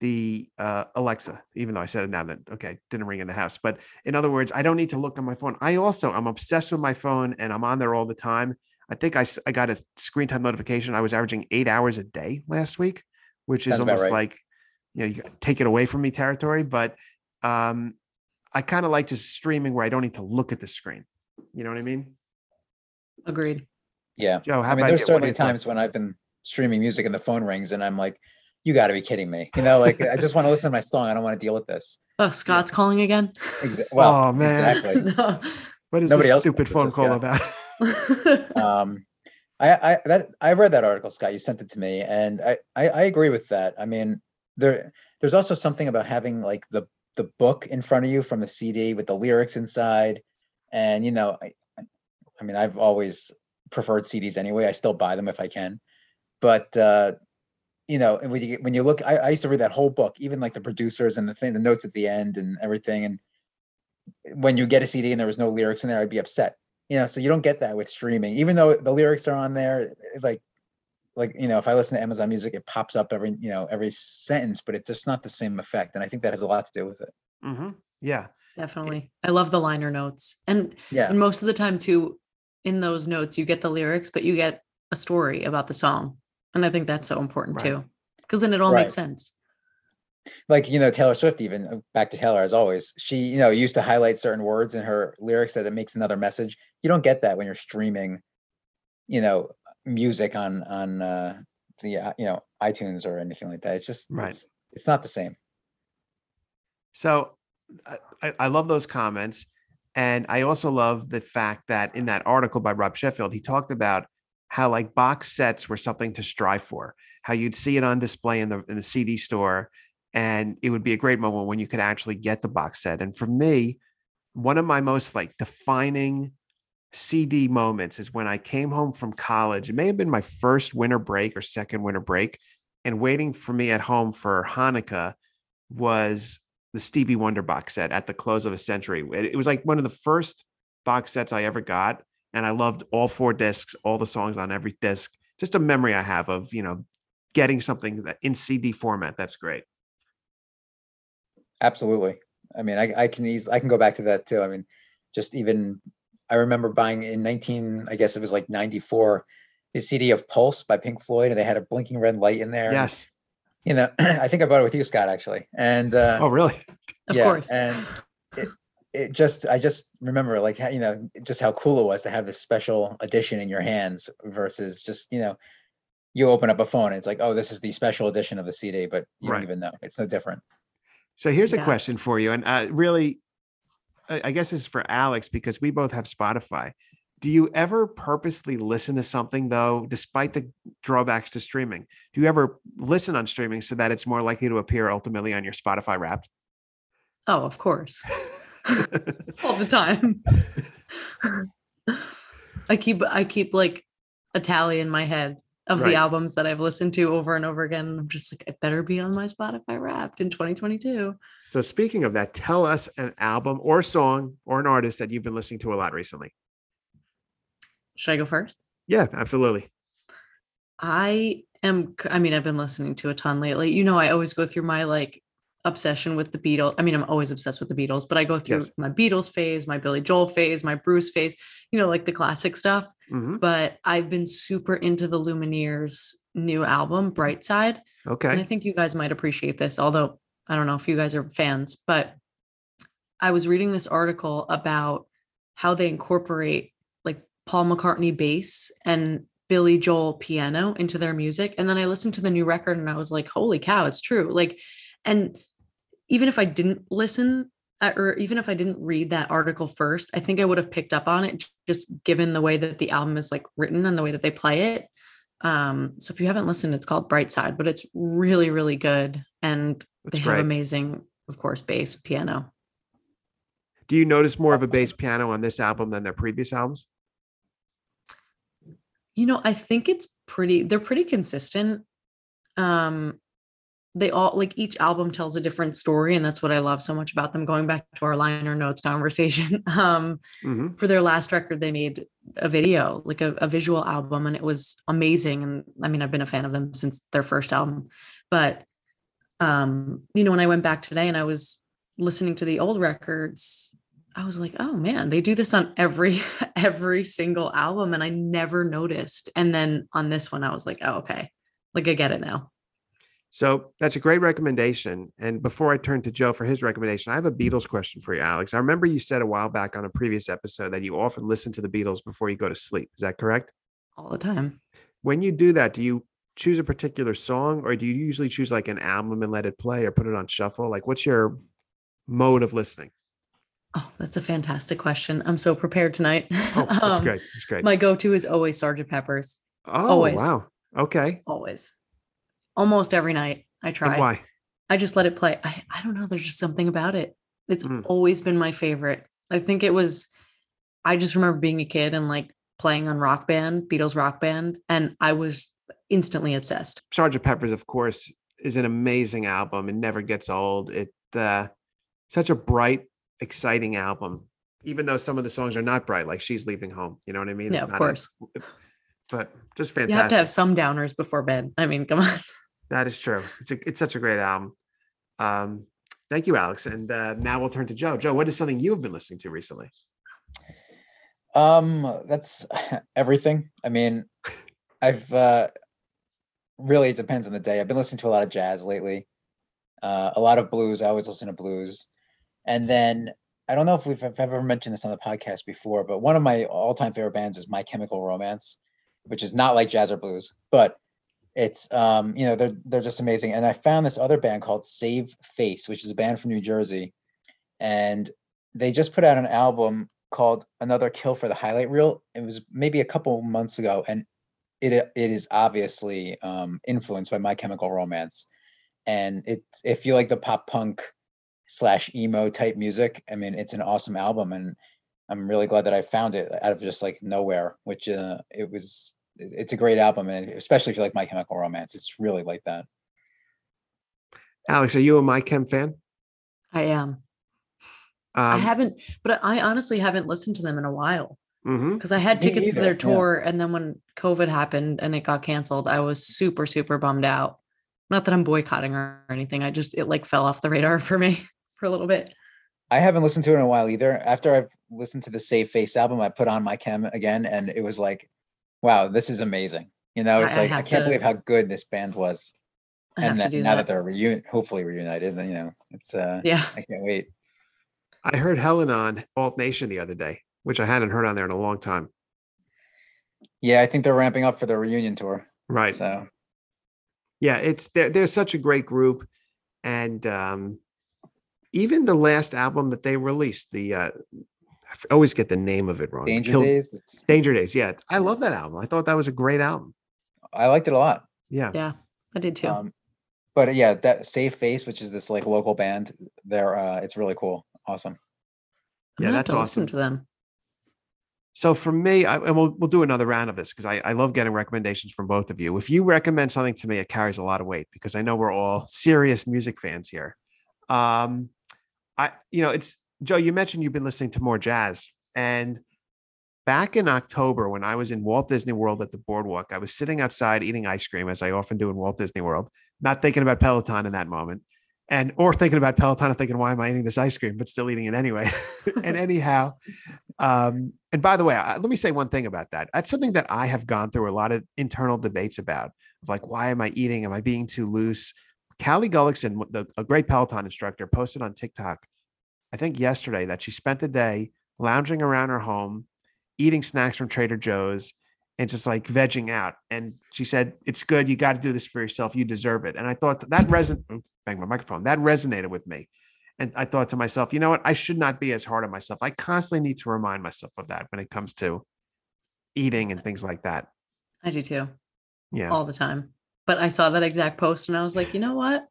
the uh, Alexa, even though I said it now that okay, didn't ring in the house. But in other words, I don't need to look on my phone. I also I'm obsessed with my phone and I'm on there all the time. I think I, I got a screen time notification. I was averaging eight hours a day last week, which is Sounds almost right. like you know, you take it away from me territory. But um, I kind of like just streaming where I don't need to look at the screen. You know what I mean? Agreed. Yeah. Joe, how I mean, about there's you? What are certainly times when I've been streaming music and the phone rings and I'm like, you got to be kidding me. You know, like I just want to listen to my song. I don't want to deal with this. Oh, Scott's calling again. Exa- well, Oh, man. exactly. *laughs* No. What is Nobody this else stupid phone call Scott. about? *laughs* *laughs* um I, I that I read that article, Scott. You sent it to me, and I, I I agree with that. I mean, there there's also something about having like the the book in front of you from the CD with the lyrics inside, and you know, I I- mean, I've always preferred CDs anyway. I still buy them if I can, but uh, you know, when you when you look, I, I used to read that whole book, even like the producers and the thing, the notes at the end and everything, and when you get a CD and there was no lyrics in there, I'd be upset you know so you don't get that with streaming even though the lyrics are on there like like you know if i listen to amazon music it pops up every you know every sentence but it's just not the same effect and i think that has a lot to do with it Mhm. Yeah. Definitely. I love the liner notes. And yeah and most of the time too, in those notes, you get the lyrics, but you get a story about the song. And I think that's so important Right. too. Because then it all Right. makes sense. Like you know taylor swift even uh, back to taylor as always she you know used to highlight certain words in her lyrics that it makes another message you don't get that when you're streaming you know music on on uh the uh, you know itunes or anything like that it's just Right. it's, it's not the same So I, I- I love those comments. And I also love the fact that in that article by Rob Sheffield, he talked about how like box sets were something to strive for, how you'd see it on display in the in the CD store. And it would be a great moment when you could actually get the box set. And for me, one of my most like defining CD moments is when I came home from college. It may have been my first winter break or second winter break. And waiting for me at home for Hanukkah was the Stevie Wonder box set at the close of a century. It was like one of the first box sets I ever got. And I loved all four discs, all the songs on every disc. Just a memory I have of, you know, getting something that in CD format. That's great. Absolutely. I mean, I, I can easily, I can go back to that too. I mean, just even, I remember buying in 19, I guess it was like 94, the CD of Pulse by Pink Floyd, and they had a blinking red light in there. and, Yes. You know, *clears throat* I think I bought it with you, Scott, actually. And, uh, Oh, really? Of yeah, course. And it, it just, I just remember like, how, you know, just how cool it was to have this special edition in your hands versus just, you know, you open up a phone and it's like, oh, this is the special edition of the CD, but you Right. don't even know. It's no different. So here's a question for you. And uh, really, I I guess this is for Alex because we both have Spotify. Do you ever purposely listen to something though, despite the drawbacks to streaming? Do you ever listen on streaming so that it's more likely to appear ultimately on your Spotify Wrapped? oh, of course. *laughs* all the time. *laughs* I keep I keep like a tally in my head of Right. the albums that I've listened to over and over again. I'm just like, it better be on my Spotify wrapped in 2022. so speaking of that, tell us an album or song or an artist that you've been listening to a lot recently. Should I go first? Yeah, absolutely. I am I mean, I've been listening to a ton lately. You know, I always go through my like obsession with the Beatles. I mean, I'm always obsessed with the Beatles, but I go through Yes. my Beatles phase, my Billy Joel phase, my Bruce phase, you know, like the classic stuff. Mhm. But I've been super into the Lumineers new album, Bright Side. And I think you guys might appreciate this, although I don't know if you guys are fans, but I was reading this article about how they incorporate like Paul McCartney bass and Billy Joel piano into their music. And then I listened to the new record and I was like, holy cow, it's true. Like, and even if I didn't listen uh, or even if I didn't read that article first, I think I would have picked up on it just given the way that the album is like written and the way that they play it. Um, so if you haven't listened, it's called Bright Side, but it's really, really good. And That's they have great. amazing, of course, bass, piano. Do you notice more of a bass piano on this album than their previous albums? You know, I think it's pretty, they're pretty consistent. Um, they all like each album tells a different story, and that's what I love so much about them. Going back to our liner notes *laughs* conversation, um, Mhm. for their last record, they made a video, like a, a visual album, and it was amazing. And I mean, I've been a fan of them since their first album, but um, you know, when I went back today and I was listening to the old records, I was like, oh man, they do this on every *laughs* every single album, and I never noticed. And then on this one, I was like, oh okay, like I get it now. So that's a great recommendation. And before I turn to Joe for his recommendation, I have a Beatles question for you, Alex. I remember you said a while back on a previous episode that you often listen to the Beatles before you go to sleep. Is that correct? All the time. When you do that, do you choose a particular song or do you usually choose like an album and let it play or put it on shuffle? Like what's your mode of listening? Oh, that's a fantastic question. I'm so prepared tonight. Oh, *laughs* that's Um, great. That's great. My go-to is always Sergeant Pepper's. oh, always. wow. Okay. Always. Almost every night. I And try. why? I just let it play. I, I don't know. There's just something about it. It's Mm. always been my favorite. I think it was, I just remember being a kid and like playing on rock band, Beatles rock band, and I was instantly obsessed. Sergeant Pepper's, of course, is an amazing album. It never gets old. It uh such a bright, exciting album. Even though some of the songs are not bright, like "She's Leaving Home," you know what I mean? yeah, It's of not a- course. but just fantastic. You have to have some downers before bed. I mean, come on. That is true. It's a, it's such a great album. Um, thank you, Alex. And uh, now we'll turn to Joe. Joe, what is something you have been listening to recently? Um, that's *laughs* everything. I mean, I've uh really it depends on the day. I've been listening to a lot of jazz lately. Uh a lot of blues. I always listen to blues. And then I don't know if we've I've ever mentioned this on the podcast before, but one of my all-time favorite bands is My Chemical Romance, which is not like jazz or blues, but it's um, you know, they're they're just amazing. And I found this other band called Save Face, which is a band from New Jersey. And they just put out an album called Another Kill for the Highlight Reel. It was maybe a couple months ago, and it it is obviously um, influenced by My Chemical Romance. And it's if you like the pop punk slash emo type music, I mean, it's an awesome album, and I'm really glad that I found it out of just like nowhere. Which uh, it was, it's a great album, and especially if you like My Chemical Romance, it's really like that. Alex, are you a My Chem fan? I am. I Um, haven't, but I honestly haven't listened to them in a while mhm. because I had tickets to either, their yeah. tour. And then when COVID happened and it got canceled, I was super, super bummed out. Not that I'm boycotting or anything. I just, it like fell off the radar *laughs* for me for a little bit. I haven't listened to it in a while either. After I've listened to the Save Face album, I put on my chem again, and it was like, wow, this is amazing. You know, it's I like I have can't to- believe how good this band was. I and that, now that. that they're reun- hopefully reunited, then, you know, it's uh, yeah. I can't wait. I heard Helena on Alt Nation the other day, which I hadn't heard on there in a long time. Yeah, I think they're ramping up for their reunion tour. Right. So yeah it's they're, they're such a great group and um even the last album that they released the uh i f- always get the name of it wrong Danger Kill- Days, it's, danger days yeah i love that album i thought that was a great album I liked it a lot. yeah Yeah. I did too. Um, but yeah, that Save Face, which is this like local band, they're uh, it's really cool, awesome. I'm yeah, that's to awesome. to them. so for me I, and we'll, we'll do another round of this because I, I love getting recommendations from both of you if you recommend something to me it carries a lot of weight because i know we're all *laughs* serious music fans here um i you know it's joe you mentioned you've been listening to more jazz and back in october when i was in walt disney world at the boardwalk i was sitting outside eating ice cream as i often do in walt disney world not thinking about peloton in that moment and or thinking about peloton and thinking why am i eating this ice cream but still eating it anyway *laughs* and anyhow um, and by the way, I, let me say one thing about that. That's something that I have gone through a lot of internal debates about. Of like, why am I eating? Am I being too loose? Callie Gullickson, the, a great Peloton instructor, posted on TikTok, I think yesterday, that she spent the day lounging around her home, eating snacks from Trader Joe's, and just like vegging out. And she said, It's good. You got to do this for yourself. You deserve it. And I thought that, that reson bang my microphone. That resonated with me. And I thought to myself, you know what? I should not be as hard on myself. I constantly need to remind myself of that when it comes to eating and things like that. I do too, Yeah. all the time. But I saw that exact post and I was like, you know what?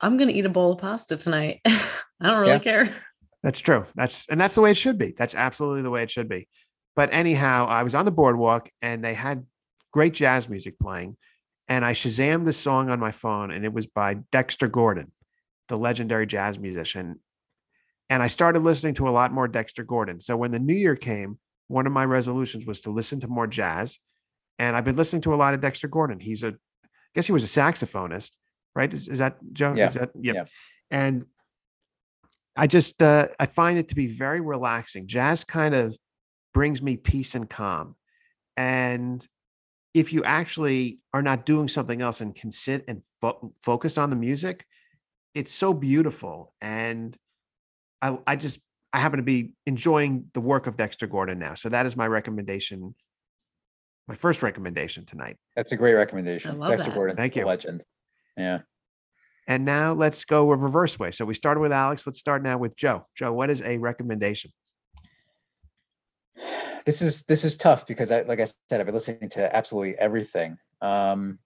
I'm gonna eat a bowl of pasta tonight. *laughs* I don't really Yeah. care. That's true. That's and that's the way it should be. That's absolutely the way it should be. But anyhow, I was on the boardwalk and they had great jazz music playing, and I shazammed the song on my phone, and it was by Dexter Gordon, the legendary jazz musician. And I started listening to a lot more Dexter Gordon. So when the new year came, one of my resolutions was to listen to more jazz, and I've been listening to a lot of Dexter Gordon. He's a, I guess he was a saxophonist, right? Is, is that Joe? Yeah. Is that, yep. Yeah. And I just uh, I find it to be very relaxing. Jazz kind of brings me peace and calm. And if you actually are not doing something else and can sit and fo- focus on the music, it's so beautiful. And I, I just I happen to be enjoying the work of Dexter Gordon now. So that is my recommendation. My first recommendation tonight. That's a great recommendation. love Dexter that. Gordon's Thank a you. legend. Yeah. And now let's go a reverse way. So we started with Alex. Let's start now with Joe. Joe, what is a recommendation? this is this is tough because I like I said I've been listening to absolutely everything. Um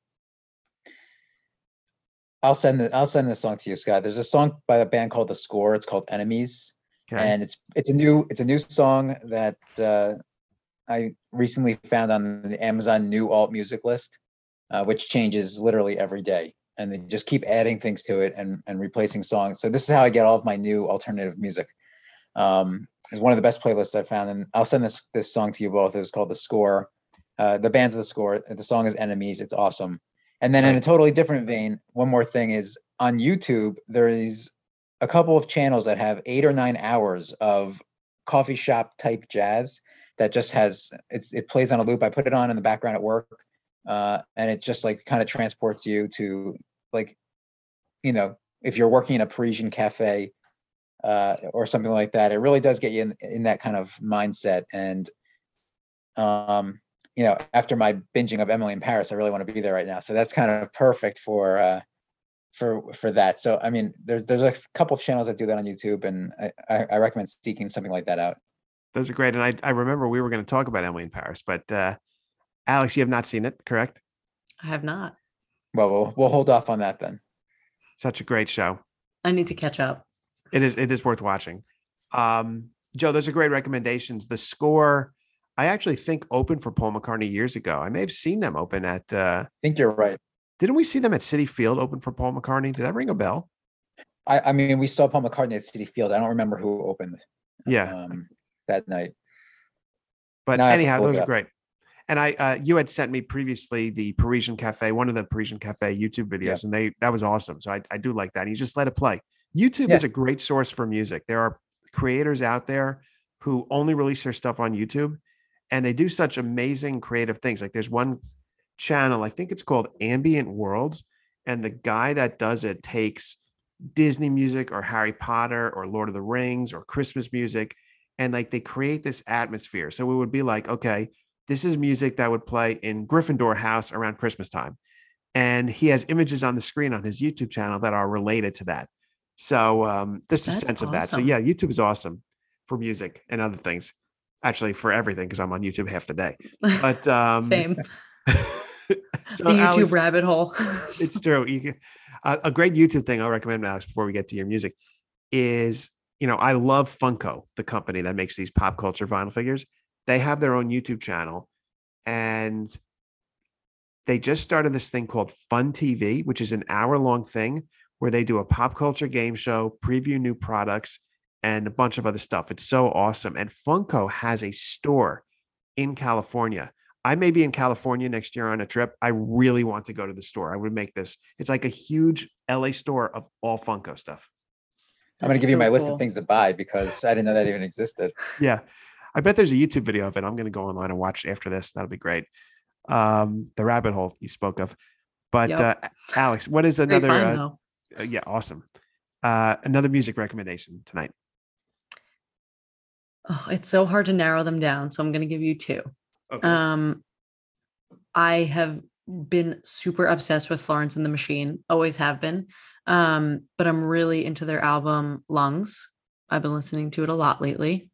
I'll send the, I'll send this song to you, Scott. There's a song by a band called The Score. It's called Enemies, Okay. and it's it's a new it's a new song that uh, I recently found on the Amazon new alt music list, uh, which changes literally every day, and they just keep adding things to it and and replacing songs. So this is how I get all of my new alternative music. Um, it's one of the best playlists I've found, and I'll send this this song to you both. It was called The Score. Uh, the band's of The Score. The song is Enemies. It's awesome. And then in a totally different vein, one more thing is on YouTube, there is a couple of channels that have eight or nine hours of coffee shop type jazz that just has it's it plays on a loop. I put it on in the background at work, uh, and it just like kind of transports you to like, you know, if you're working in a Parisian cafe uh, or something like that, it really does get you in, in that kind of mindset. And um, you know, after my binging of Emily in Paris, I really want to be there right now. So that's kind of perfect for uh, for for that. So I mean, there's there's a couple of channels that do that on YouTube, and I, I, I recommend seeking something like that out. Those are great. And I, I remember we were going to talk about Emily in Paris, but uh, Alex, you have not seen it, correct? I have not. Well, we'll we'll hold off on that then. Such a great show. I need to catch up. It is it is worth watching. Um, Joe, those are great recommendations. The score, I actually think opened for Paul McCartney years ago. I may have seen them open at uh I think you're right. didn't we see them at Citi Field open for Paul McCartney? Did that ring a bell? I, I mean, we saw Paul McCartney at Citi Field. I don't remember who opened Yeah. um, that night. But Now I have to anyhow, those are great. And I, uh, you had sent me previously the Parisian Cafe, one of the Parisian Cafe YouTube videos, Yeah. and they that was awesome. So I, I do like that. And you just let it play. YouTube Yeah. is a great source for music. There are creators out there who only release their stuff on YouTube, and they do such amazing creative things. Like there's one channel, I think it's called Ambient Worlds, and the guy that does it takes Disney music or Harry Potter or Lord of the Rings or Christmas music, and like they create this atmosphere. So it would be like, okay, this is music that would play in Gryffindor house around Christmas time. And he has images on the screen on his YouTube channel that are related to that. So um, this is a sense of that. So yeah, YouTube is awesome for music and other things. Actually, for everything, because I'm on YouTube half the day. But *laughs* um, Same. *laughs* so the YouTube Alex, rabbit hole. *laughs* it's true. You can, a, a great YouTube thing I'll recommend, Alex, before we get to your music, is you know I love Funko, the company that makes these pop culture vinyl figures. They have their own YouTube channel, and they just started this thing called Fun TV, which is an hour long thing where they do a pop culture game show, preview new products, and a bunch of other stuff. It's so awesome. And Funko has a store in California. I may be in California next year on a trip. I really want to go to the store. I would make this. It's like a huge LA store of all Funko stuff. I'm going to That's give you so my list of things to buy because I didn't know that even existed. Yeah. I bet there's a YouTube video of it. I'm going to go online and watch after this. That'll be great. Um, the rabbit hole you spoke of. But Yep. uh, Alex, what is another? find, uh, uh, yeah, awesome. Uh, another music recommendation tonight. Oh, it's so hard to narrow them down. So I'm going to give you two. Okay. Um, I have been super obsessed with Florence and the Machine, always have been. Um, but I'm really into their album Lungs. I've been listening to it a lot lately.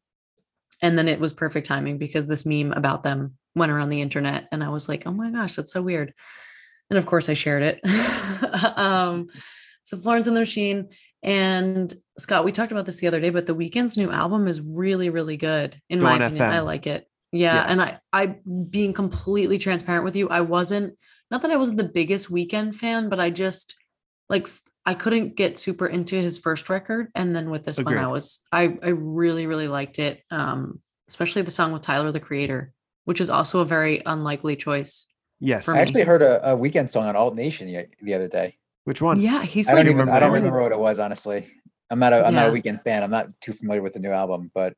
And then it was perfect timing because this meme about them went around the internet and I was like, oh my gosh, that's so weird. And of course I shared it. *laughs* um, so Florence and the Machine and Scott, we talked about this the other day, but the Weeknd's new album is really, really good. In my opinion, I like it. Yeah, Yeah. And I, I being completely transparent with you, I wasn't not that I wasn't the biggest Weeknd fan, but I just like I couldn't get super into his first record. And then with this one, I was I I really, really liked it. Um, especially the song with Tyler the Creator, which is also a very unlikely choice. Yes. I actually heard a, a Weeknd song on Alt Nation the, the other day. Which one? Yeah, he's I like don't even I don't remember what it was honestly. I'm not a I'm not a Weeknd fan. I'm not too familiar with the new album, but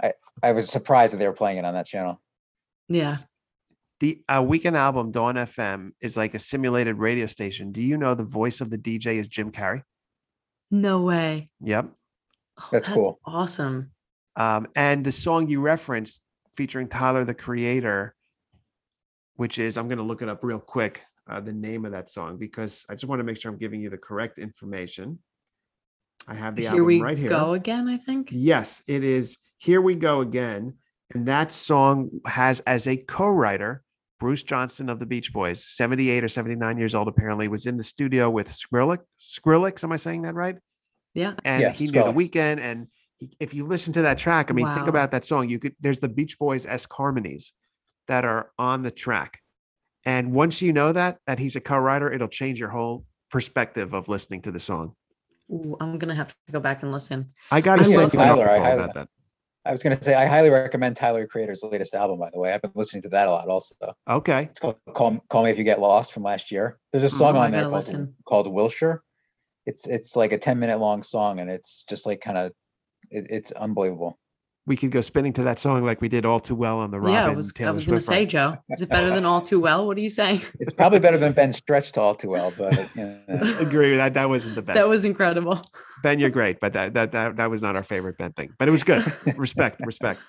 I I was surprised that they were playing it on that channel. Yeah. The uh, Weeknd album Dawn FM is like a simulated radio station. Do you know the voice of the DJ is Jim Carrey? No way. Yep. Oh, That's cool. Awesome. Um, and the song you referenced featuring Tyler the Creator, which is I'm going to look it up real quick, uh, the name of that song because I just want to make sure I'm giving you the correct information. I have the here album we right here. go again, I think. Yes, it is. Here we go again. And that song has as a co-writer Bruce Johnston of the Beach Boys, 78 or 79 years old, apparently, was in the studio with Skrillex. Skrillex, am I saying that right? Yeah. And Yeah, he knew the Weeknd. And he- if you listen to that track, I mean, think about that song. You could there's the Beach Boys esque harmonies that are on the track. And once you know that that he's a co-writer, it'll change your whole perspective of listening to the song. Ooh, I'm gonna have to go back and listen. I gotta I say love you Tyler. I about that. I was gonna say I highly recommend Tyler Creator's latest album, by the way. I've been listening to that a lot also. Okay. It's called Call, Call Me If You Get Lost from last year. There's a Mhm. song Oh, on there called, listen. called Wilshire. It's it's like a 10 minute long song and it's just like kind of it, it's unbelievable. We could go spinning to that song like we did all too well on the Robin yeah, I was I Taylor was gonna say. Joe. Is it better than all too well? What are you saying? *laughs* It's probably better than Ben Stretch to all too well, but you know, *laughs* Agree that. That wasn't the best. That was incredible. *laughs* Ben, you're great, but that, that that that was not our favorite Ben thing. But it was good. respect, respect.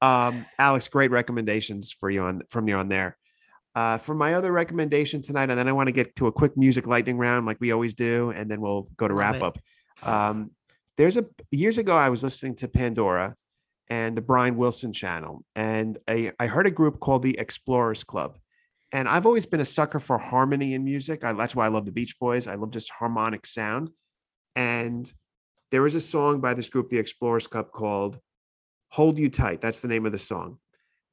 Um, Alex, great recommendations for you on from you on there. Uh, for my other recommendation tonight, and then I want to get to a quick music lightning round like we always do, and then we'll go to Love wrap it. up. Um, there's a years ago I was listening to Pandora and the Brian Wilson channel, and I, I heard a group called the Explorers Club. And I've always been a sucker for harmony in music. I, that's why I love the Beach Boys. I love just harmonic sound. And there was a song by this group, the Explorers Club, called Hold You Tight. That's the name of the song.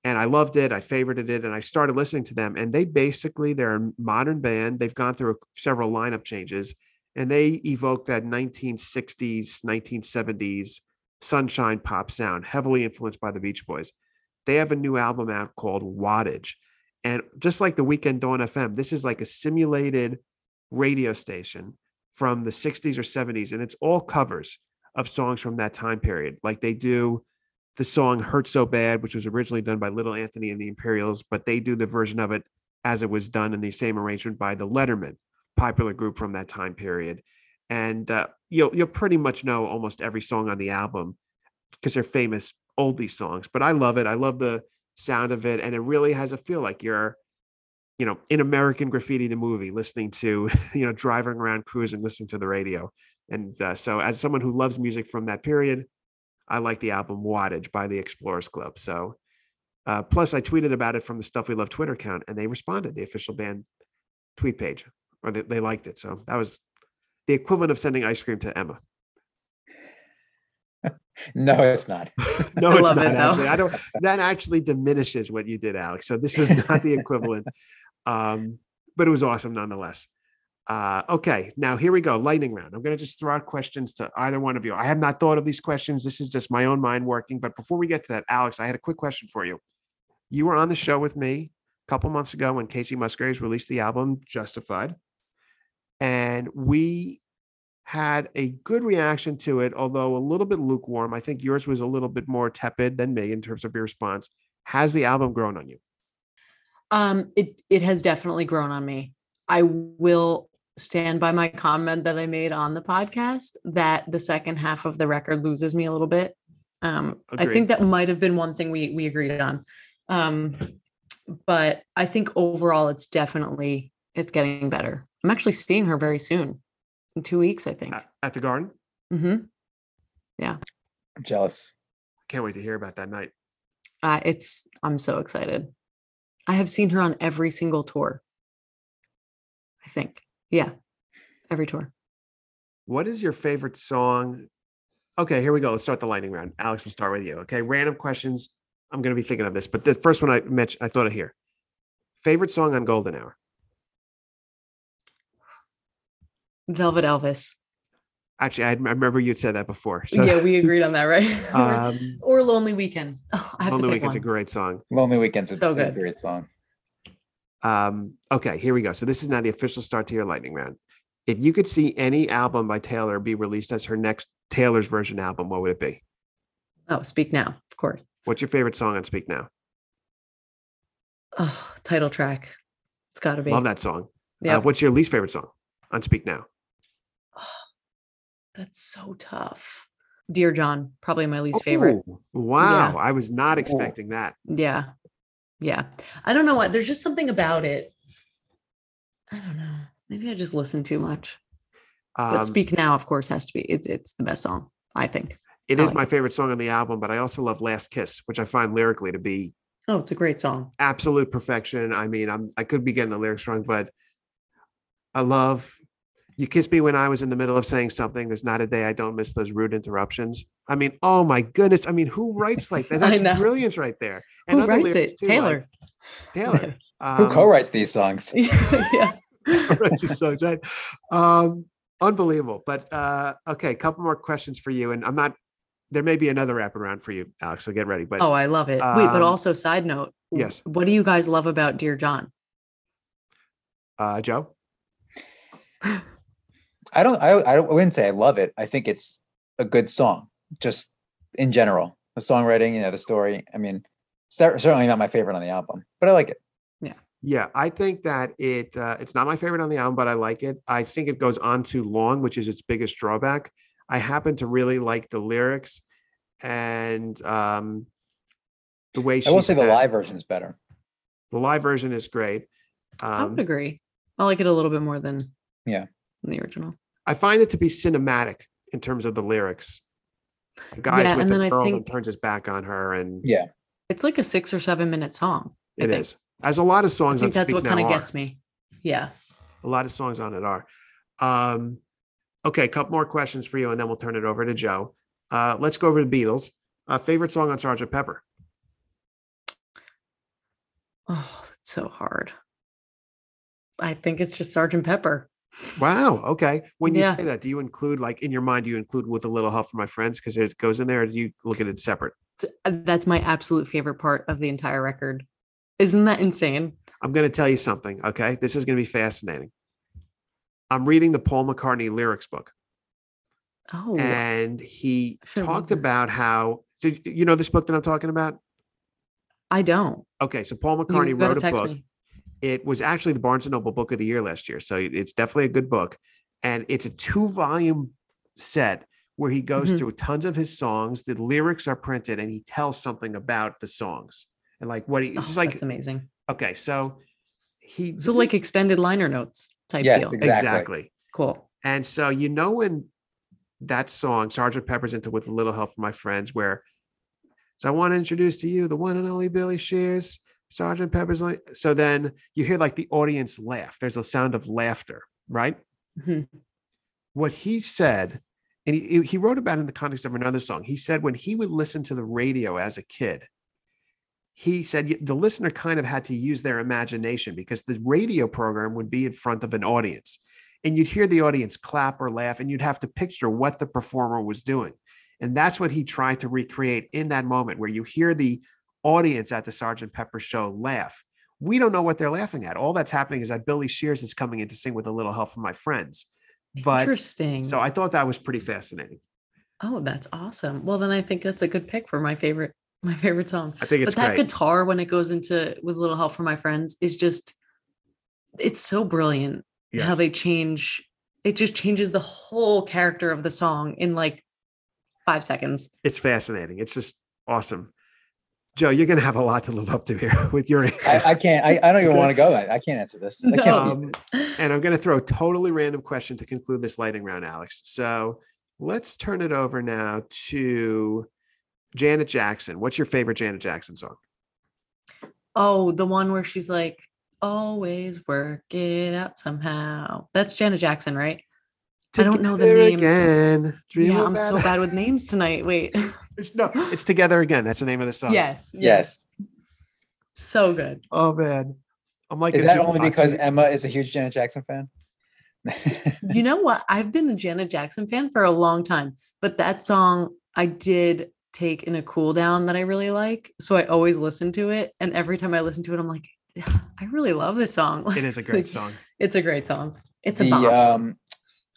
And I loved it. I favorited it. And I started listening to them. And they basically, they're a modern band. They've gone through several lineup changes and they evoke that 1960s, 1970s sunshine pop sound, heavily influenced by the Beach Boys. They have a new album out called Wattage. And just like the Weeknd Dawn FM, this is like a simulated radio station from the 60s or 70s. And it's all covers of songs from that time period. Like they do the song Hurt So Bad, which was originally done by Little Anthony and the Imperials, but they do the version of it as it was done in the same arrangement by the Lettermen, popular group from that time period. And uh, you'll you'll pretty much know almost every song on the album because they're famous oldie songs. But I love it. I love the sound of it, and it really has a feel like you're, you know, in American Graffiti the movie, listening to, *laughs* you know, driving around, cruising, listening to the radio. And uh, so, as someone who loves music from that period, I like the album Wattage by the Explorers Club. So, uh, plus, I tweeted about it from the Stuff We Love Twitter account, and they responded, the official band tweet page, or they, they liked it. So that was the equivalent of sending ice cream to Emma. *laughs* no, it's not. *laughs* No, I it's love not it, actually. I don't. That actually diminishes what you did, Alex. So this is *laughs* not the equivalent. Um, but it was awesome nonetheless. Uh, okay, now here we go. Lightning round. I'm going to just throw out questions to either one of you. I have not thought of these questions. This is just my own mind working. But before we get to that, Alex, I had a quick question for you. You were on the show with me a couple months ago when Kacey Musgraves released the album Justified, and we had a good reaction to it, although a little bit lukewarm. I think yours was a little bit more tepid than me in terms of your response. Has the album grown on you? Um, it it has definitely grown on me. I will stand by my comment that I made on the podcast that the second half of the record loses me a little bit. Um, I think that might have been one thing we we agreed on. Um, but I think overall it's definitely it's getting better. I'm actually seeing her very soon. In two weeks, I think. At, at the Garden. Mm-hmm. Yeah. I'm jealous. Can't wait to hear about that night. Uh, it's I'm so excited. I have seen her on every single tour. I think. Yeah. Every tour. What is your favorite song? Okay, here we go. Let's start the lightning round. Alex, we'll start with you. Okay, random questions. I'm going to be thinking of this, but the first one I mentioned, I thought of here. Favorite song on Golden Hour? Velvet Elvis. Actually, I, I remember you said that before. So, yeah, we agreed on that, right? *laughs* um, *laughs* or Lonely Weekend. Oh, I have Lonely to pick Weekend's a great song. Lonely Weekends is, So a good. great song. Um, okay, here we go. So this is now the official start to your lightning round. If you could see any album by Taylor be released as her next Taylor's version album, what would it be? Oh, Speak Now, of course. What's your favorite song on Speak Now? Oh, title track. It's got to be. Love that song. Yeah, Uh, what's your least favorite song on Speak Now? That's so tough. Dear John, probably my least favorite. Oh, wow, I was not expecting that. Yeah. Yeah. I don't know what. There's just something about it. I don't know. Maybe I just listen too much. But Um, Speak Now, of course, has to be. It's it's the best song, I think. It I is like my it. favorite song on the album, but I also love Last Kiss, which I find lyrically to be Oh, it's a great song. absolute perfection. I mean, I'm I could be getting the lyrics wrong, but I love you kissed me when I was in the middle of saying something. There's not a day I don't miss those rude interruptions. I mean, oh my goodness. I mean, who writes like that? *laughs* That's know. brilliance right there. Who writes it? too, Taylor. like Taylor. *laughs* Who Um, co-writes these songs? *laughs* yeah. writes his songs, right? Um, unbelievable. But uh, okay, a couple more questions for you. And I'm not there may be another wraparound for you, Alex. So get ready. But Oh, I love it. Wait, but Um, also side note. yes. What do you guys love about Dear John? uh, Joe, I don't. I, I wouldn't say I love it. I think it's a good song, just in general. The songwriting, you know, the story. I mean, certainly not my favorite on the album, but I like it. Yeah, Yeah, I think that it uh, it's not my favorite on the album, but I like it. I think it goes on too long, which is its biggest drawback. I happen to really like the lyrics and um, the way she. I will say the live version is better. The live version is great. I Um, would agree. I like it a little bit more than Yeah. Than the original. I find it to be cinematic in terms of the lyrics. The guy's Yeah, with and the then I girl and think- turns his back on her, and Yeah. It's like a six or seven minute song. I it think. is. As a lot of songs. I think on that's Speak what kind of gets me. Yeah. A lot of songs on it are. Um, okay, a couple more questions for you, and then we'll turn it over to Joe. Uh, let's go over to Beatles. Uh, favorite song on Sergeant Pepper? Oh, that's so hard. I think it's just Sergeant Pepper. Wow. Okay. When you Yeah. say that, do you include like in your mind? Do you include with a little help from my friends because it goes in there? Or do you look at it separate? Uh, That's my absolute favorite part of the entire record. Isn't that insane? I'm going to tell you something. Okay, this is going to be fascinating. I'm reading the Paul McCartney lyrics book, Oh, and he talked about how. So you know this book that I'm talking about? I don't. Okay, so Paul McCartney wrote a book. me. It was actually the Barnes and Noble Book of the Year last year, so it's definitely a good book. And it's a two-volume set where he goes Mhm. through tons of his songs. The lyrics are printed, and he tells something about the songs and like what he. Oh, just like that's amazing. okay, so he So like extended liner notes type Yes, deal. exactly. exactly. Cool. And so you know when that song, Sergeant Pepper's into with a little help from my friends, where so I want to introduce to you the one and only Billy Shears, Sergeant Pepper's like so then you hear like the audience laugh. There's a sound of laughter, right? Mhm. What he said, and he, he wrote about it in the context of another song. He said when he would listen to the radio as a kid, he said the listener kind of had to use their imagination because the radio program would be in front of an audience and you'd hear the audience clap or laugh and you'd have to picture what the performer was doing and that's what he tried to recreate in that moment where you hear the audience at the sergeant pepper show laugh. We don't know what they're laughing at. All that's happening is that billy shears is coming in to sing with a little help from my friends. But Interesting. so i thought that was pretty fascinating. Oh, that's awesome. Well, then I think that's a good pick for my favorite *laughs* my favorite song. i think it's but that great. guitar when it goes into with a little help from my friends is just it's so brilliant how they change it just changes the whole character of the song in like five seconds. It's fascinating. It's just awesome Joe, you're going to have a lot to live up to here *laughs* with your I, answers. I can't. I, I don't even want to go. I, I can't answer this. I can't No. Um, and I'm going to throw a totally random question to conclude this lighting round, Alex. So let's turn it over now to Janet Jackson. What's your favorite Janet Jackson song? Oh, the one where she's like, always work it out somehow. That's Janet Jackson, right? I don't know the name. Again. Dream yeah, I'm so bad with names tonight. Wait. *laughs* It's no, it's together again. That's the name of the song. yes. Yes. So good. Oh man, I'm like. Is that jukebox. only because Emma is a huge Janet Jackson fan? *laughs* You know what? I've been a Janet Jackson fan for a long time, but that song I did take in a cool down that I really like. So I always listen to it. And every time I listen to it, I'm like, "Yeah, I really love this song. it is a *laughs* great song. It's a great song. It's a the bop. um,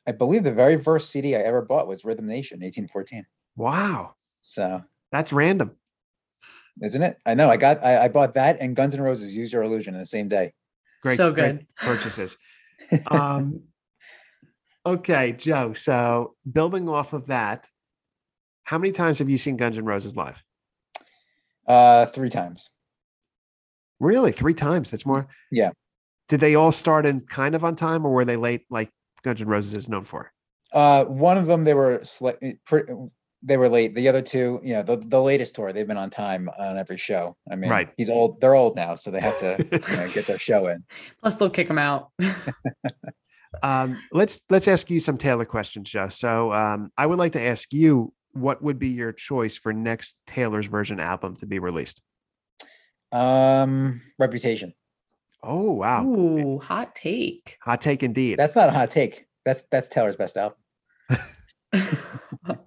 I believe the very first CD I ever bought was Rhythm Nation, 1814. Wow, So that's random. isn't it? I know. I got. I, I bought that and Guns N' Roses Use Your Illusion in the same day. Great, So great good. *laughs* purchases. um, okay, Joe. So building off of that, how many times have you seen Guns N' Roses live? Uh, three times. Really, three times. That's more. Yeah. Did they all start in kind of on time, or were they late, like Guns N' Roses is known for? Uh, one of them they were sli- pre- they were late. The other two, you know, the, the latest tour, they've been on time on every show. I mean, Right. he's old. They're old now, so they have to you know, get their *laughs* show in. Plus, they'll kick him out. *laughs* um, let's let's ask you some Taylor questions, Joe. So um, I would like to ask you, what would be your choice for next Taylor's version album to be released? Um, Reputation. Oh wow, Ooh, hot take. hot take indeed. That's not a hot take. That's that's Taylor's best album. *laughs*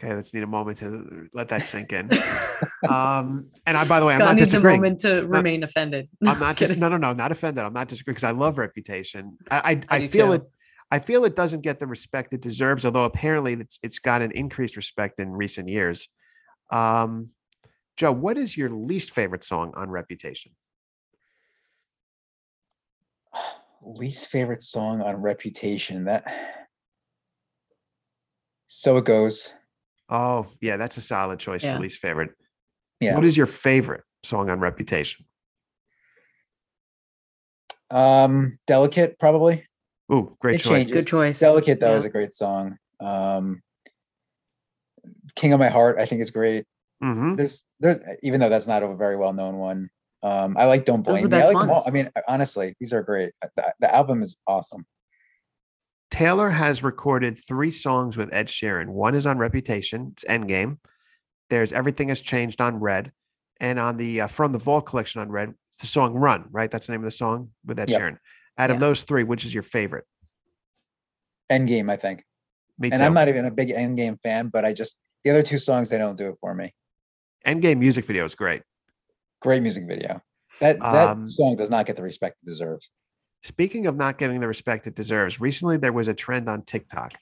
Okay, let's need a moment to let that sink in. *laughs* Um, and I, by the way, I'm Scott not needs a moment to remain offended. I'm not *laughs* just Kidding. no, no, no, not offended. I'm not disagreeing because I love Reputation. I, I, I feel too. it. I feel it doesn't get the respect it deserves, although apparently it's it's got an increased respect in recent years. Um, Joe, what is your least favorite song on Reputation? Least favorite song on Reputation. That. So it goes. Oh, yeah, that's a solid choice Yeah. for least favorite. Yeah. What is your favorite song on Reputation? Um, Delicate probably. Ooh, great It choice. changes. Good choice. Delicate though Yeah. is a great song. Um, King of My Heart I think is great. hmm There's there's even though that's not a very well known one. Um, I like Don't Blame Me. I best like them all. I mean, honestly, these are great. Uh, The, the album is awesome. Taylor has recorded three songs with Ed Sheeran. One is on Reputation, it's Endgame. There's Everything Has Changed on Red. And on the uh, From the Vault collection on Red, the song Run, right? That's the name of the song with Ed Yep. Sheeran. Out of Yeah. those three, which is your favorite? Endgame, I think. Me too. And. I'm not even a big Endgame fan, but I just the other two songs they don't do it for me. Endgame music video is great. Great music video. That that Um, song does not get the respect it deserves. Speaking of not getting the respect it deserves, recently there was a trend on TikTok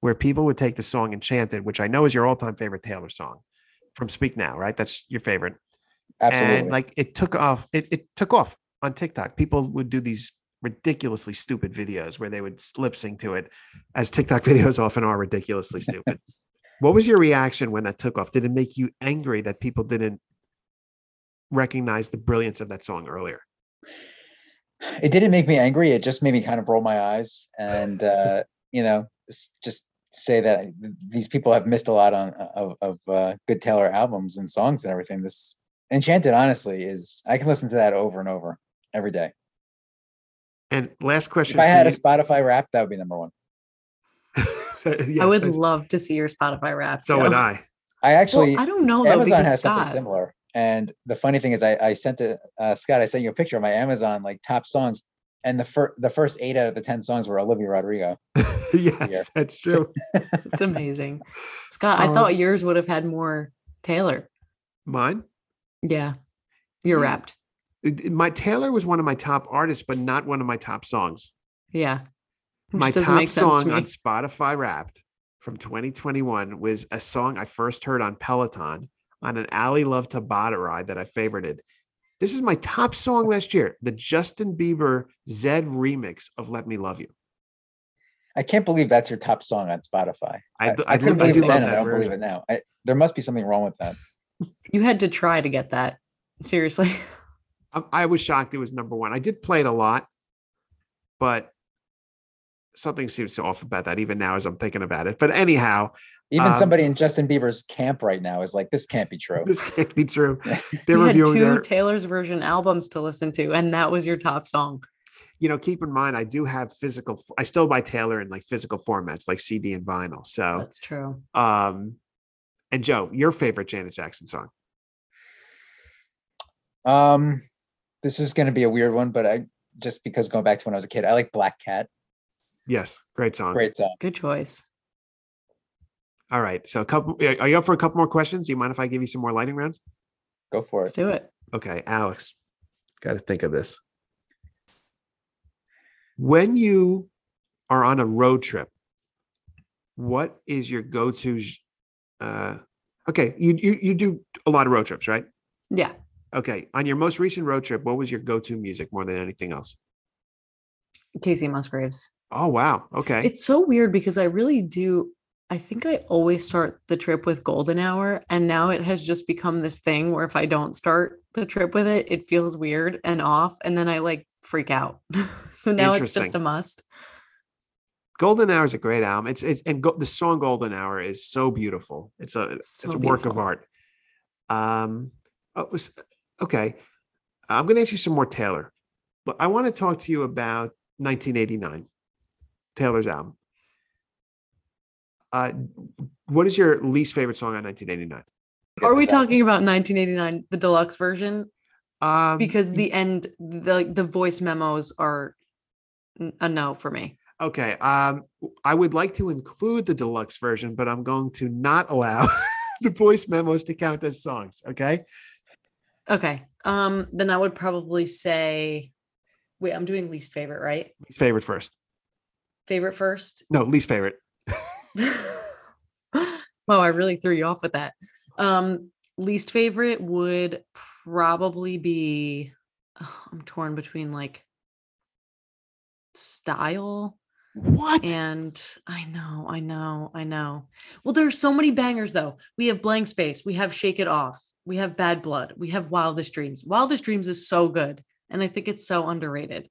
where people would take the song Enchanted, which I know is your all-time favorite Taylor song from Speak Now, right? That's your favorite. Absolutely. And like it took off, it, it took off on TikTok. People would do these ridiculously stupid videos where they would lip sync to it, as TikTok *laughs* videos often are ridiculously stupid. what was your reaction when that took off? Did it make you angry that people didn't recognize the brilliance of that song earlier? it didn't make me angry. It just made me kind of roll my eyes and uh, *laughs* you know just say that I- these people have missed a lot on uh, of, of uh, good Taylor albums and songs and everything. This Enchanted, honestly, is I can listen to that over and over every day. And last question. If I for had a Spotify rap, that would be number one. *laughs* Yeah, I would love to see your Spotify rap. So Joe. would I. I actually well, I don't know though Amazon because has something Scott. similar. And the funny thing is, I, I sent it, uh, Scott. I sent you a picture of my Amazon like top songs, and the first the first eight out of the ten songs were Olivia Rodrigo. *laughs* yes, that's true. *laughs* It's amazing. Scott, I Um, thought yours would have had more Taylor. Mine. Yeah. You're Yeah. wrapped. It- it- My Taylor was one of my top artists, but not one of my top songs. Yeah. Which my top make sense to song me. on Spotify Wrapped from 2021 was a song I first heard on Peloton on an Ally Love Tabata ride that I favorited. This is my top song last year, the Justin Bieber Zed remix of "Let Me Love You." I can't believe that's your top song on Spotify. I do- couldn't believe do it love then, and I don't believe it now. I, there must be something wrong with that. *laughs* You had to try to get that. Seriously. I, I was shocked it was number one. I did play it a lot, but something seems so off about that even now as I'm thinking about it. But anyhow, Even Um, somebody in Justin Bieber's camp right now is like, this can't be true. this can't be true. *laughs* They're had reviewing two their, Taylor's version albums to listen to, and that was your top song. you know, keep in mind, I do have physical, I still buy Taylor in like physical formats, like CD and vinyl. So, That's true. um, and Joe, your favorite Janet Jackson song? Um, this is going to be a weird one, but I just because going back to when I was a kid, I like Black Cat. Yes, great song. Great song. Good choice. All right. So, a couple, are you up for a couple more questions? Do you mind if I give you some more lightning rounds? Go for it. Let's it. do it. Okay, Alex, got to think of this. When you are on a road trip, what is your go-to? Uh, okay, you you you do a lot of road trips, right? Yeah. Okay, on your most recent road trip, what was your go-to music more than anything else? Kacey Musgraves. Oh wow, okay, It's so weird because I really do. I think I always start the trip with Golden Hour, and now it has just become this thing where if I don't start the trip with it, it feels weird and off, and then I like freak out. *laughs* so now it's just a must. Golden Hour is a great album. It's it's and go, the song Golden Hour is so beautiful. It's a it's So a work of art. Um, oh, it was okay. I'm going to ask you some more Taylor, but I want to talk to you about 1989, Taylor's album. Uh, what is your least favorite song on 1989? Are we Get this out. talking about 1989, the deluxe version? Um, Because the end, the like, the voice memos are a no for me. okay, um, I would like to include the deluxe version, but I'm going to not allow *laughs* the voice memos to count as songs. Okay. Okay. Um, then I would probably say, wait, I'm doing least favorite, right? Least favorite first. Favorite first. No, least favorite. *laughs* wow, I really threw you off with that. Um, least favorite would probably be oh, I'm torn between like style What? and I know, I know, I know. Well, there's so many bangers though. We have blank space, we have shake it off, we have bad blood, we have wildest dreams. Wildest dreams is so good, and I think it's so underrated.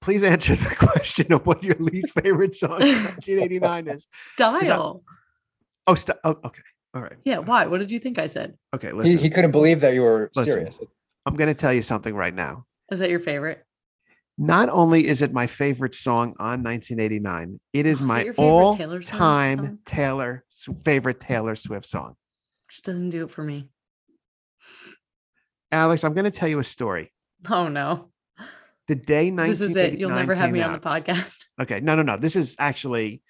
Please answer the *laughs* question of what your least favorite song in 1989 *laughs* is. Style. Oh, st- oh, okay. All right. Yeah, why? What did you think I said? Okay. Listen, he couldn't believe that you were Listen. serious. I'm going to tell you something right now. Is that your favorite? Not only is it my favorite song on 1989, it is Oh, my that your favorite Taylor all-time song? Taylor favorite Taylor Swift song. Just doesn't do it for me. Alex, I'm going to tell you a story. Oh no. The day 1989 This is it. You'll never have came me on the podcast. *laughs* Okay. No, no, no. This is actually,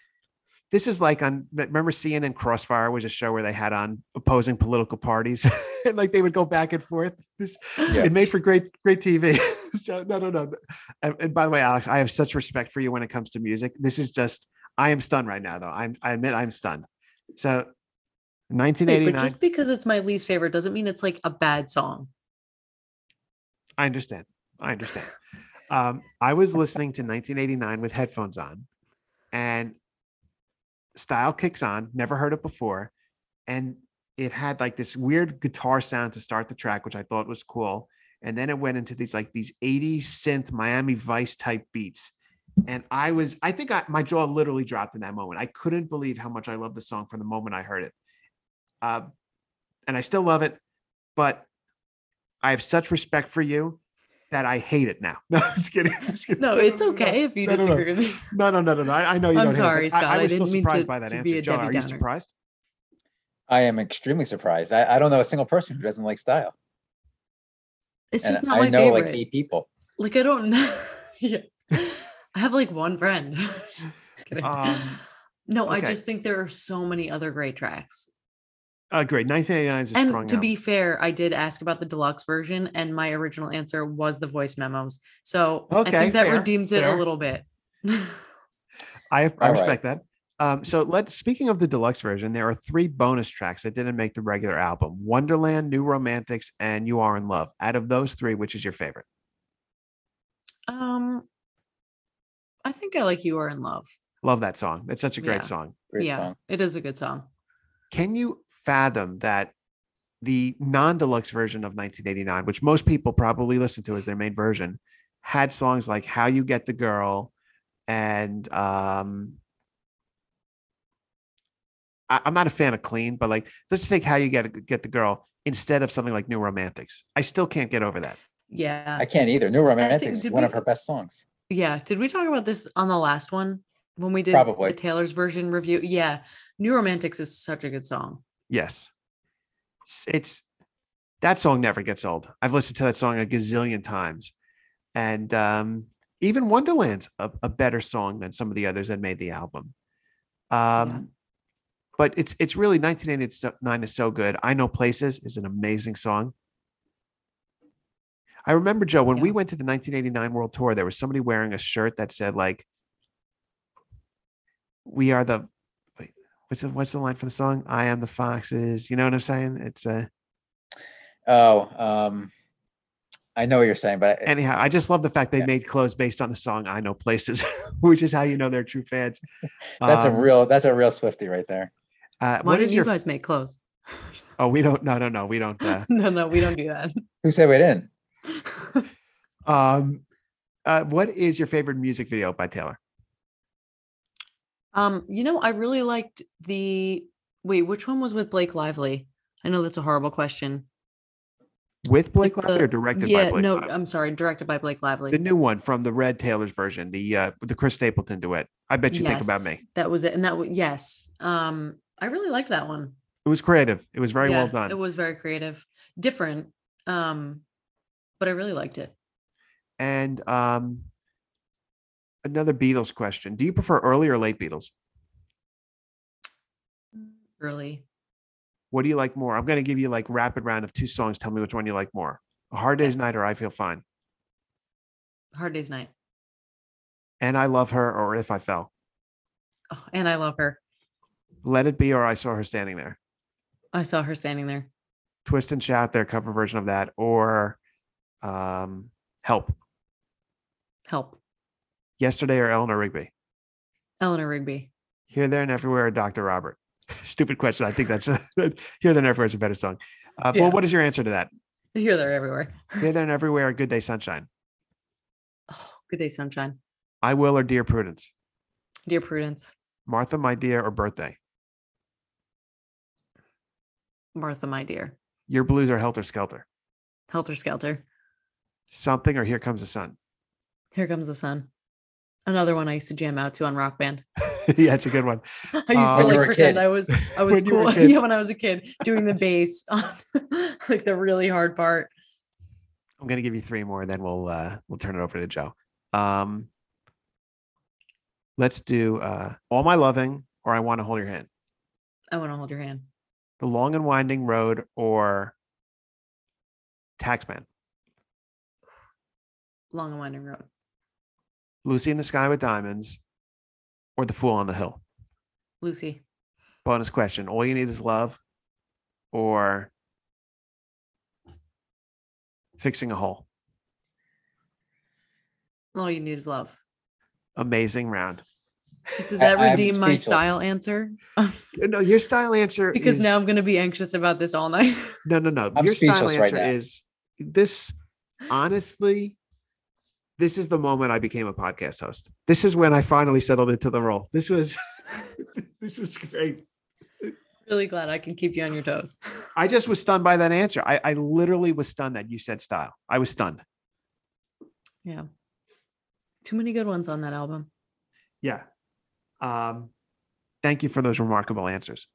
this is like on, that- remember CNN Crossfire was a show where they had on opposing political parties *laughs* and like they would go back and forth. This, Yeah. it made for great, great TV. *laughs* so no, no, no. And, and by the way, Alex, I have such respect for you when it comes to music. This is just, I am stunned right now though. I'm, I admit I'm stunned. So Wait, 1989, but just because it's my least favorite doesn't mean it's like a bad song. I understand. I understand. Um, I was listening to 1989 with headphones on, and Style kicks on. Never heard it before, and it had like this weird guitar sound to start the track, which I thought was cool. And then it went into these like these 80s synth Miami Vice type beats. And I was, I think I, my jaw literally dropped in that moment. I couldn't believe how much I loved the song from the moment I heard it. Uh, and I still love it, but I have such respect for you that I hate it now. *laughs* No, I'm just kidding. I'm just kidding. No, it's okay if you No, no, no. disagree with me. No, no, no, no, no. I, I know you. I'm don't hate it, sorry, but I- Scott. I, I was still didn't mean surprised to- by that to answer. be a Joe, Debbie are you surprised? I am extremely surprised. I, I don't know a single person who doesn't like style. It's And just not I my know favorite. like eight people. Like I don't know. *laughs* yeah. I have like one friend. *laughs* Um, no, I just think there are so many other great tracks. Uh, great. 1989 is a strong And to album. be fair, I did ask about the deluxe version, and my original answer was the voice memos. So I think that fair, redeems it fair. a little bit. *laughs* I, I All right. respect that. Um, so let speaking of the deluxe version, there are three bonus tracks that didn't make the regular album: Wonderland, New Romantics, and You Are in Love. Out of those three, which is your favorite? um, I think I like "You Are in Love." Love that song. It's such a great Yeah. song. Great yeah, song. it is a good song. Can you fathom that the non-deluxe version of 1989, which most people probably listen to as their main version, had songs like "How You Get the Girl" and um, I, am not a fan of "Clean," but like let's just take "How You Get Get the Girl" instead of something like "New Romantics." I still can't get over that. Yeah. I can't either. New Romantics is one we, of her best songs. Yeah. Did we talk about this on the last one when we did Probably. the Taylor's version review? Yeah. New Romantics is such a good song. Yes. It's, it's that song never gets old. I've listened to that song a gazillion times. And um, even Wonderland's a, a, better song than some of the others that made the album. Um, yeah. But it's it's really 1989 is so good. I Know Places is an amazing song. I remember Joe when yeah. we went to the 1989 World Tour, there was somebody wearing a shirt that said like, "We are the what's the what's the line for the song? I am the foxes." You know what I'm saying? It's a. Uh, oh, um, I know what you're saying, but anyhow, I just love the fact they yeah. made clothes based on the song "I Know Places," *laughs* which is how you know they're true fans. *laughs* that's um, a real that's a real Swifty right there. Uh, Why did you your... guys make clothes? *laughs* Oh, we don't. No, no, no. We don't. Uh... no, no, we don't do that. Who said we didn't? um, uh, what is your favorite music video by Taylor? Um, you know, I really liked the. Wait, which one was with Blake Lively? I know that's a horrible question with Blake like Lively the, or directed yeah, by Blake Lively? no, Lively? I'm sorry, directed by Blake Lively. The new one from the Red Taylor's version, the uh the Chris Stapleton duet. I bet you yes, think about me. That was it. And that was yes. Um I really liked that one. It was creative. It was very yeah, well done. It was very creative. Different. Um but I really liked it. And um another Beatles question. Do you prefer early or late Beatles? Early. What do you like more? I'm going to give you like rapid round of two songs. Tell me which one you like more. A Hard Day's Night or I Feel Fine. Hard Day's Night. And I Love Her or If I Fell. Oh, and I Love Her. Let It Be or I Saw Her Standing There. I saw her standing there. Twist and Shout, their cover version of that, or um, Help. Help. Yesterday or Eleanor Rigby. Eleanor Rigby. Here, there, and everywhere. or Dr. Robert. *laughs* Stupid question. I think that's a, *laughs* Here, There, and Everywhere is a better song. Uh, yeah. Well, what is your answer to that? Here, There, Everywhere. Here, There, and *laughs* Everywhere. or Good Day, Sunshine. Oh, Good Day, Sunshine. I Will or Dear Prudence. Dear Prudence. Martha, My Dear or Birthday. Martha, My Dear. Yer Blues or Helter Skelter. Helter Skelter. Something or Here Comes the Sun. Here Comes the Sun. Another one I used to jam out to on Rock Band. *laughs* yeah, it's a good one. *laughs* I used um, to like pretend I was I *laughs* was cool. yeah, when I was a kid, doing the bass on like the really hard part. I'm gonna give you three more, and then we'll uh we'll turn it over to Joe. Um let's do uh all my loving or I want to hold your hand. I want to hold your hand. The long and winding road or taxman. Long and winding road. Lucy in the Sky with Diamonds, or The Fool on the Hill? Lucy. Bonus question. All you need is love or fixing a hole? All you need is love. Amazing round. Does that I, redeem my style answer? *laughs* no, your style answer *laughs* because is, now I'm going to be anxious about this all night. no, no, no. I'm your style answer right is this honestly this is the moment I became a podcast host. This is when I finally settled into the role. This was *laughs* this was great. Really glad I can keep you on your toes. *laughs* I just was stunned by that answer. I, I literally was stunned that you said style. I was stunned. Yeah. Too many good ones on that album. Yeah. Um, thank you for those remarkable answers.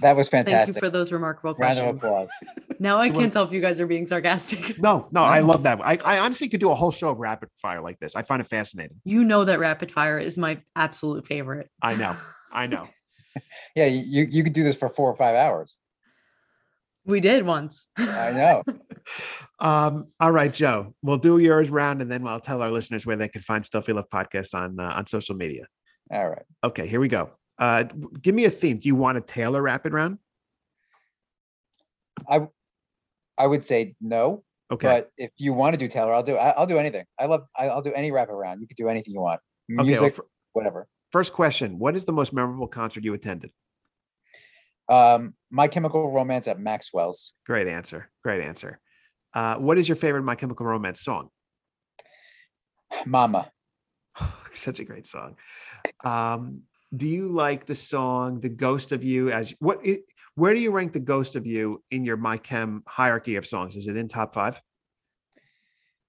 That was fantastic. Thank you for those remarkable questions. Round questions. of applause. *laughs* Now I can't tell if you guys are being sarcastic. *laughs* No, no, I love that. I, I honestly could do a whole show of rapid fire like this. I find it fascinating. You know that rapid fire is my absolute favorite. I know. *laughs* I know. yeah, you you could do this for four or five hours. We did once. I know. um, all right, Joe. We'll do yours round, and then I'll tell our listeners where they can find Stuff We Love podcast on uh, on social media. All right. Okay, here we go. Uh, give me a theme. Do you want a Taylor rapid round? I I would say no. Okay. But if you want to do Taylor, I'll do I'll do anything. I love I'll do any rapid round. You could do anything you want. Music, okay, well, for, whatever. First question: What is the most memorable concert you attended? Um, My Chemical Romance at Maxwell's. Great answer. Great answer. Uh, what is your favorite My Chemical Romance song? Mama. *sighs* Such a great song. Um, do you like the song "The Ghost of You"? As what? It, where do you rank "The Ghost of You" in your My Chem hierarchy of songs? Is it in top five?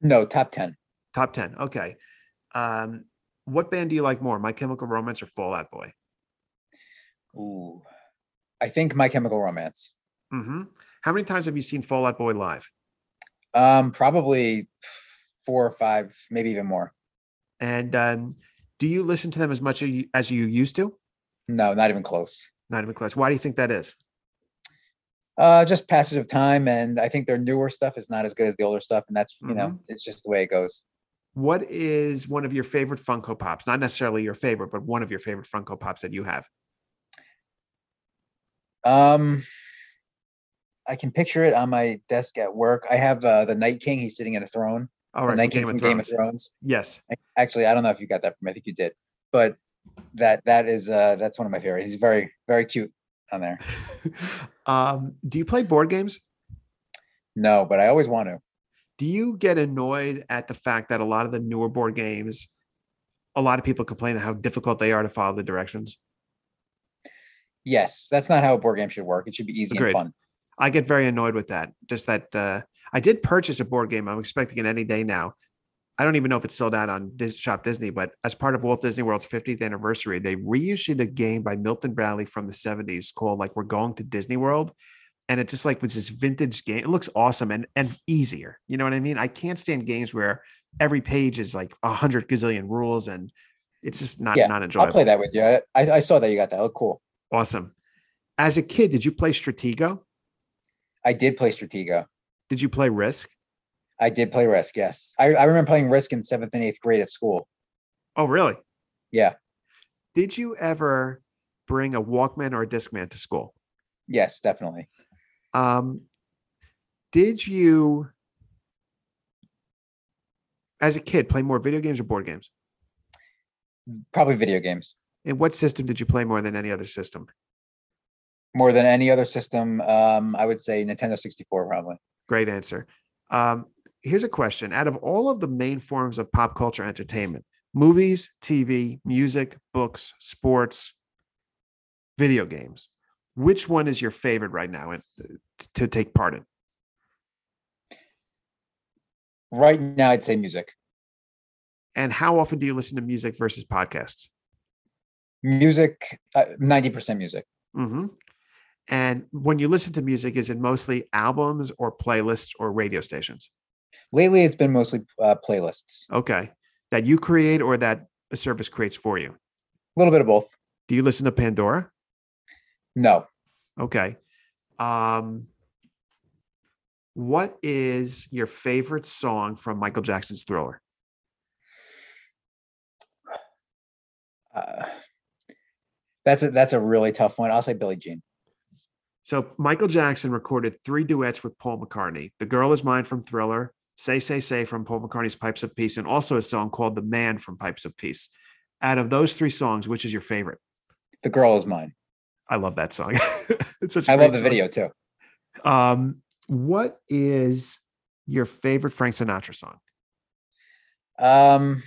No, top 10. Top ten. Okay. Um, what band do you like more, My Chemical Romance or Fall Out Boy? Ooh. I think My Chemical Romance. Mm-hmm. How many times have you seen Fall Out Boy live? Um, probably four or five, maybe even more. And um, do you listen to them as much as you, as you used to? No, not even close. Not even close. Why do you think that is? Uh, just passage of time, and I think their newer stuff is not as good as the older stuff, and that's you know, Mhm. it's just the way it goes. What is one of your favorite Funko Pops? Not necessarily your favorite, but one of your favorite Funko Pops that you have. Um, I can picture it on my desk at work. I have uh, the Night King. He's sitting in a throne. All right, Night from Game of Thrones. Yes. Actually, I don't know if you got that from. I think you did, but that that is uh that's one of my favorites. He's very very cute on there. *laughs* um, do you play board games? No, but I always want to. Do you get annoyed at the fact that a lot of the newer board games, a lot of people complain how difficult they are to follow the directions? Yes, that's not how a board game should work. It should be easy Agreed. and fun. I get very annoyed with that. Just that uh, I did purchase a board game. I'm expecting it any day now. I don't even know if it's sold out on Dis- Shop Disney, but as part of Walt Disney World's 50th anniversary, they reissued a game by Milton Bradley from the 70s called like We're Going to Disney World. And it just like was this vintage game. It looks awesome and and easier. You know what I mean? I can't stand games where every page is like a hundred gazillion rules and it's just not Yeah, not enjoyable. I'll play that with you. I, I I saw that you got that. Oh, cool. Awesome. As a kid, did you play Stratego? I did play Stratego. Did you play Risk? I did play Risk. Yes, I, I remember playing Risk in seventh and eighth grade at school. Oh, really? Yeah. Did you ever bring a Walkman or a Discman to school? Yes, definitely. Um, did you, as a kid, play more video games or board games? Probably video games And what system did you play more than any other system? more than any other system. Um, I would say Nintendo 64 probably. Great answer. Um, here's a question: Out of all of the main forms of pop culture entertainment, movies, TV, music, books, sports, video games, which one is your favorite right now and to take part in? Right now, I'd say music. And how often do you listen to music versus podcasts? Music, uh, 90% music. hmm And when you listen to music, is it mostly albums or playlists or radio stations? Lately, it's been mostly uh, playlists. Okay. That you create or that a service creates for you? A little bit of both. Do you listen to Pandora? No. Okay. Um, what is your favorite song from Michael Jackson's Thriller? Uh, that's a, that's a really tough one. I'll say Billie Jean. So Michael Jackson recorded three duets with Paul McCartney. The Girl Is Mine from Thriller, Say Say Say from Paul McCartney's Pipes of Peace, and also a song called The Man from Pipes of Peace. Out of those three songs, which is your favorite? The girl is mine. I love that song. *laughs* it's such a I love the song. video too. Um, what is your favorite Frank Sinatra song? Um,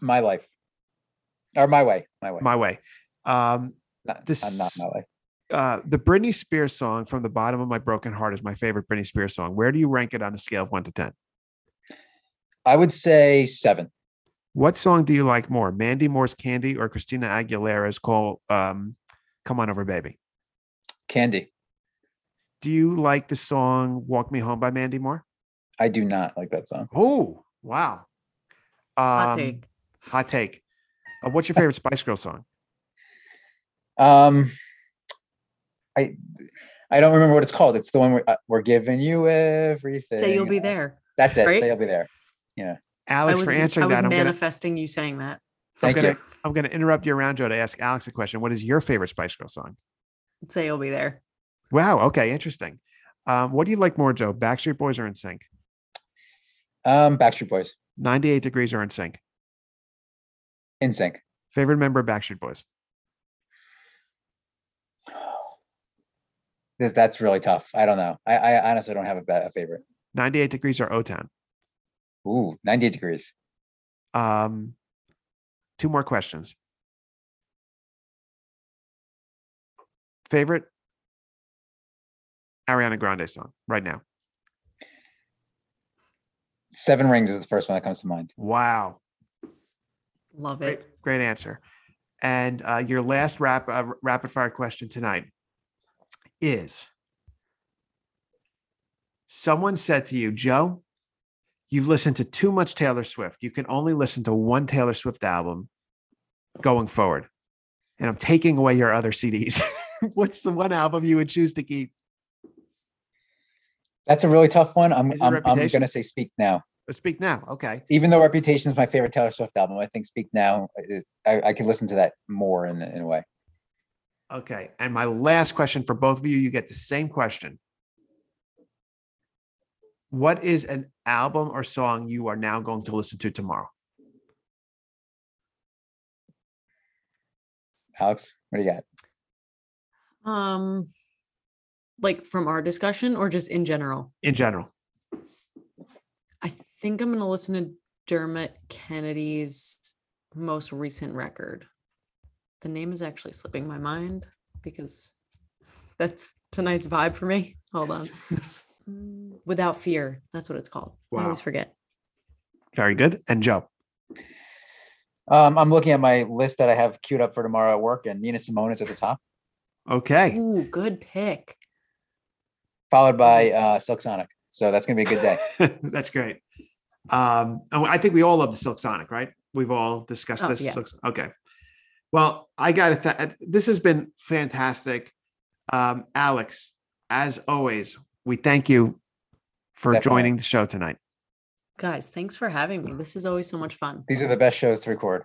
my life, or my way, my way. My Way. Um, not, this- not my way. Uh, the Britney Spears song from the bottom of my broken heart is my favorite Britney Spears song. Where do you rank it on a scale of one to 10? I would say seven. What song do you like more, Mandy Moore's Candy or Christina Aguilera's call um, Come On Over Baby? Candy. Do you like the song Walk Me Home by Mandy Moore? I do not like that song. Oh, wow. Hot Um, take. Hot take. Uh, what's your favorite Spice Girl song? Um, I I don't remember what it's called. It's the one where uh, we're giving you everything. Say you'll be there. That's it. right? Say you'll be there. Yeah. Alex, was, for I answering was that, I'm gonna, manifesting you saying that. I'm Thank gonna, you. I'm gonna interrupt you around, Joe, to ask Alex a question. What is your favorite Spice Girl song? Say you'll be there. Wow. Okay. Interesting. Um, what do you like more, Joe? Backstreet Boys or NSYNC? Um, Backstreet Boys. 98 Degrees or NSYNC? In sync. Favorite member of Backstreet Boys? This, that's really tough. I don't know. I, I honestly don't have a, ba- a favorite. 98 Degrees or O Town? Ooh, 98 degrees. Um, two more questions. Favorite Ariana Grande song right now? Seven rings is the first one that comes to mind. Wow. Love Great, it. great answer. And uh, your last rap, uh, rapid fire question tonight is someone said to you, Joe, you've listened to too much Taylor Swift. You can only listen to one Taylor Swift album going forward. And I'm taking away your other CDs. *laughs* What's the one album you would choose to keep? That's a really tough one. I'm I'm, I'm gonna say Speak Now. Uh, Speak now. Okay. Even though Reputation is my favorite Taylor Swift album, I think Speak Now. I, I can listen to that more in, in a way. Okay. And my last question for both of you, you get the same question. What is an album or song you are now going to listen to tomorrow? Alex, what do you got? Um, like from our discussion or just in general? In general. I think I'm gonna listen to Dermot Kennedy's most recent record. The name is actually slipping my mind because that's tonight's vibe for me. Hold on. *laughs* Without fear, that's what it's called. I always forget. Very good. And Joe. Um, I'm looking at my list that I have queued up for tomorrow at work, and Nina Simone is at the top, Okay. Ooh, good pick. followed by uh, Silk Sonic. So that's gonna be a good day. *laughs* That's great. Um, I think we all love the Silk Sonic, right? We've all discussed Oh, this. yeah. Silk- Okay. Well, I got to. Th- this has been fantastic, um, Alex. As always, we thank you for Definitely. joining the show tonight. Guys, thanks for having me. This is always so much fun. These are the best shows to record.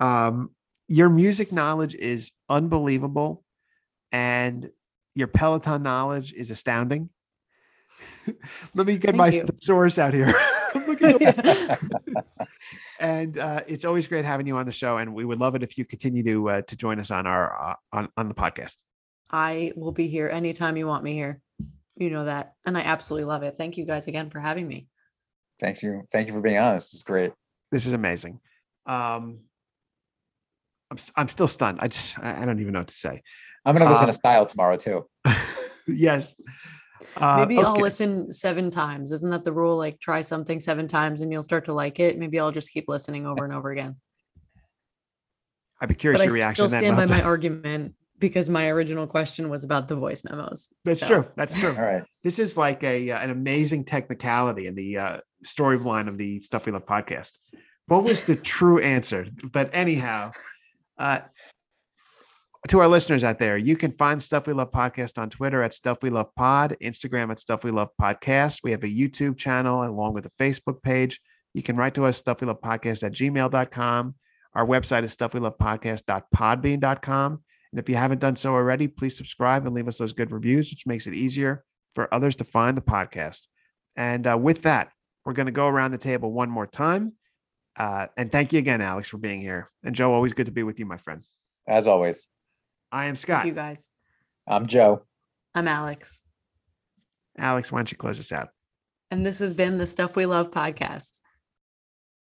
Um, your music knowledge is unbelievable, and your Peloton knowledge is astounding. *laughs* Let me get Thank my you. thesaurus out here. *laughs* I'm looking up- and uh, it's always great having you on the show, and we would love it if you continue to uh, to join us on our uh, on on the podcast. I will be here anytime you want me here. You know that. And I absolutely love it. Thank you guys again for having me. Thanks you. Thank you for being honest. It's great. This is amazing. Um, I'm s- I'm still stunned. I just I I don't even know what to say. I'm gonna listen to Style tomorrow too. *laughs* yes. Uh, Maybe I'll listen seven times. Isn't that the rule? Like try something seven times and you'll start to like it. Maybe I'll just keep listening over and over again. I'd be curious But I your reaction. still then, stand by my argument because my original question was about the voice memos. That's So- true. That's true. All right. This is like a uh, an amazing technicality in the uh, storyline of the Stuff We Love podcast. What was the true answer? But anyhow, uh, to our listeners out there, you can find Stuff We Love podcast on Twitter at Stuff We Love Pod, Instagram at Stuff We Love Podcast. We have a YouTube channel along with a Facebook page. You can write to us, Stuff We Love Podcast at gmail.com. Our website is Stuff We Love stuffwelovepodcast.podbean.com. And if you haven't done so already, please subscribe and leave us those good reviews, which makes it easier for others to find the podcast. And uh, with that, we're going to go around the table one more time. Uh, and thank you again, Alex, for being here. And Joe, always good to be with you, my friend. As always. I am Thank Scott. you guys. I'm Joe. I'm Alex. Alex, why don't you close us out? And this has been the Stuff We Love podcast.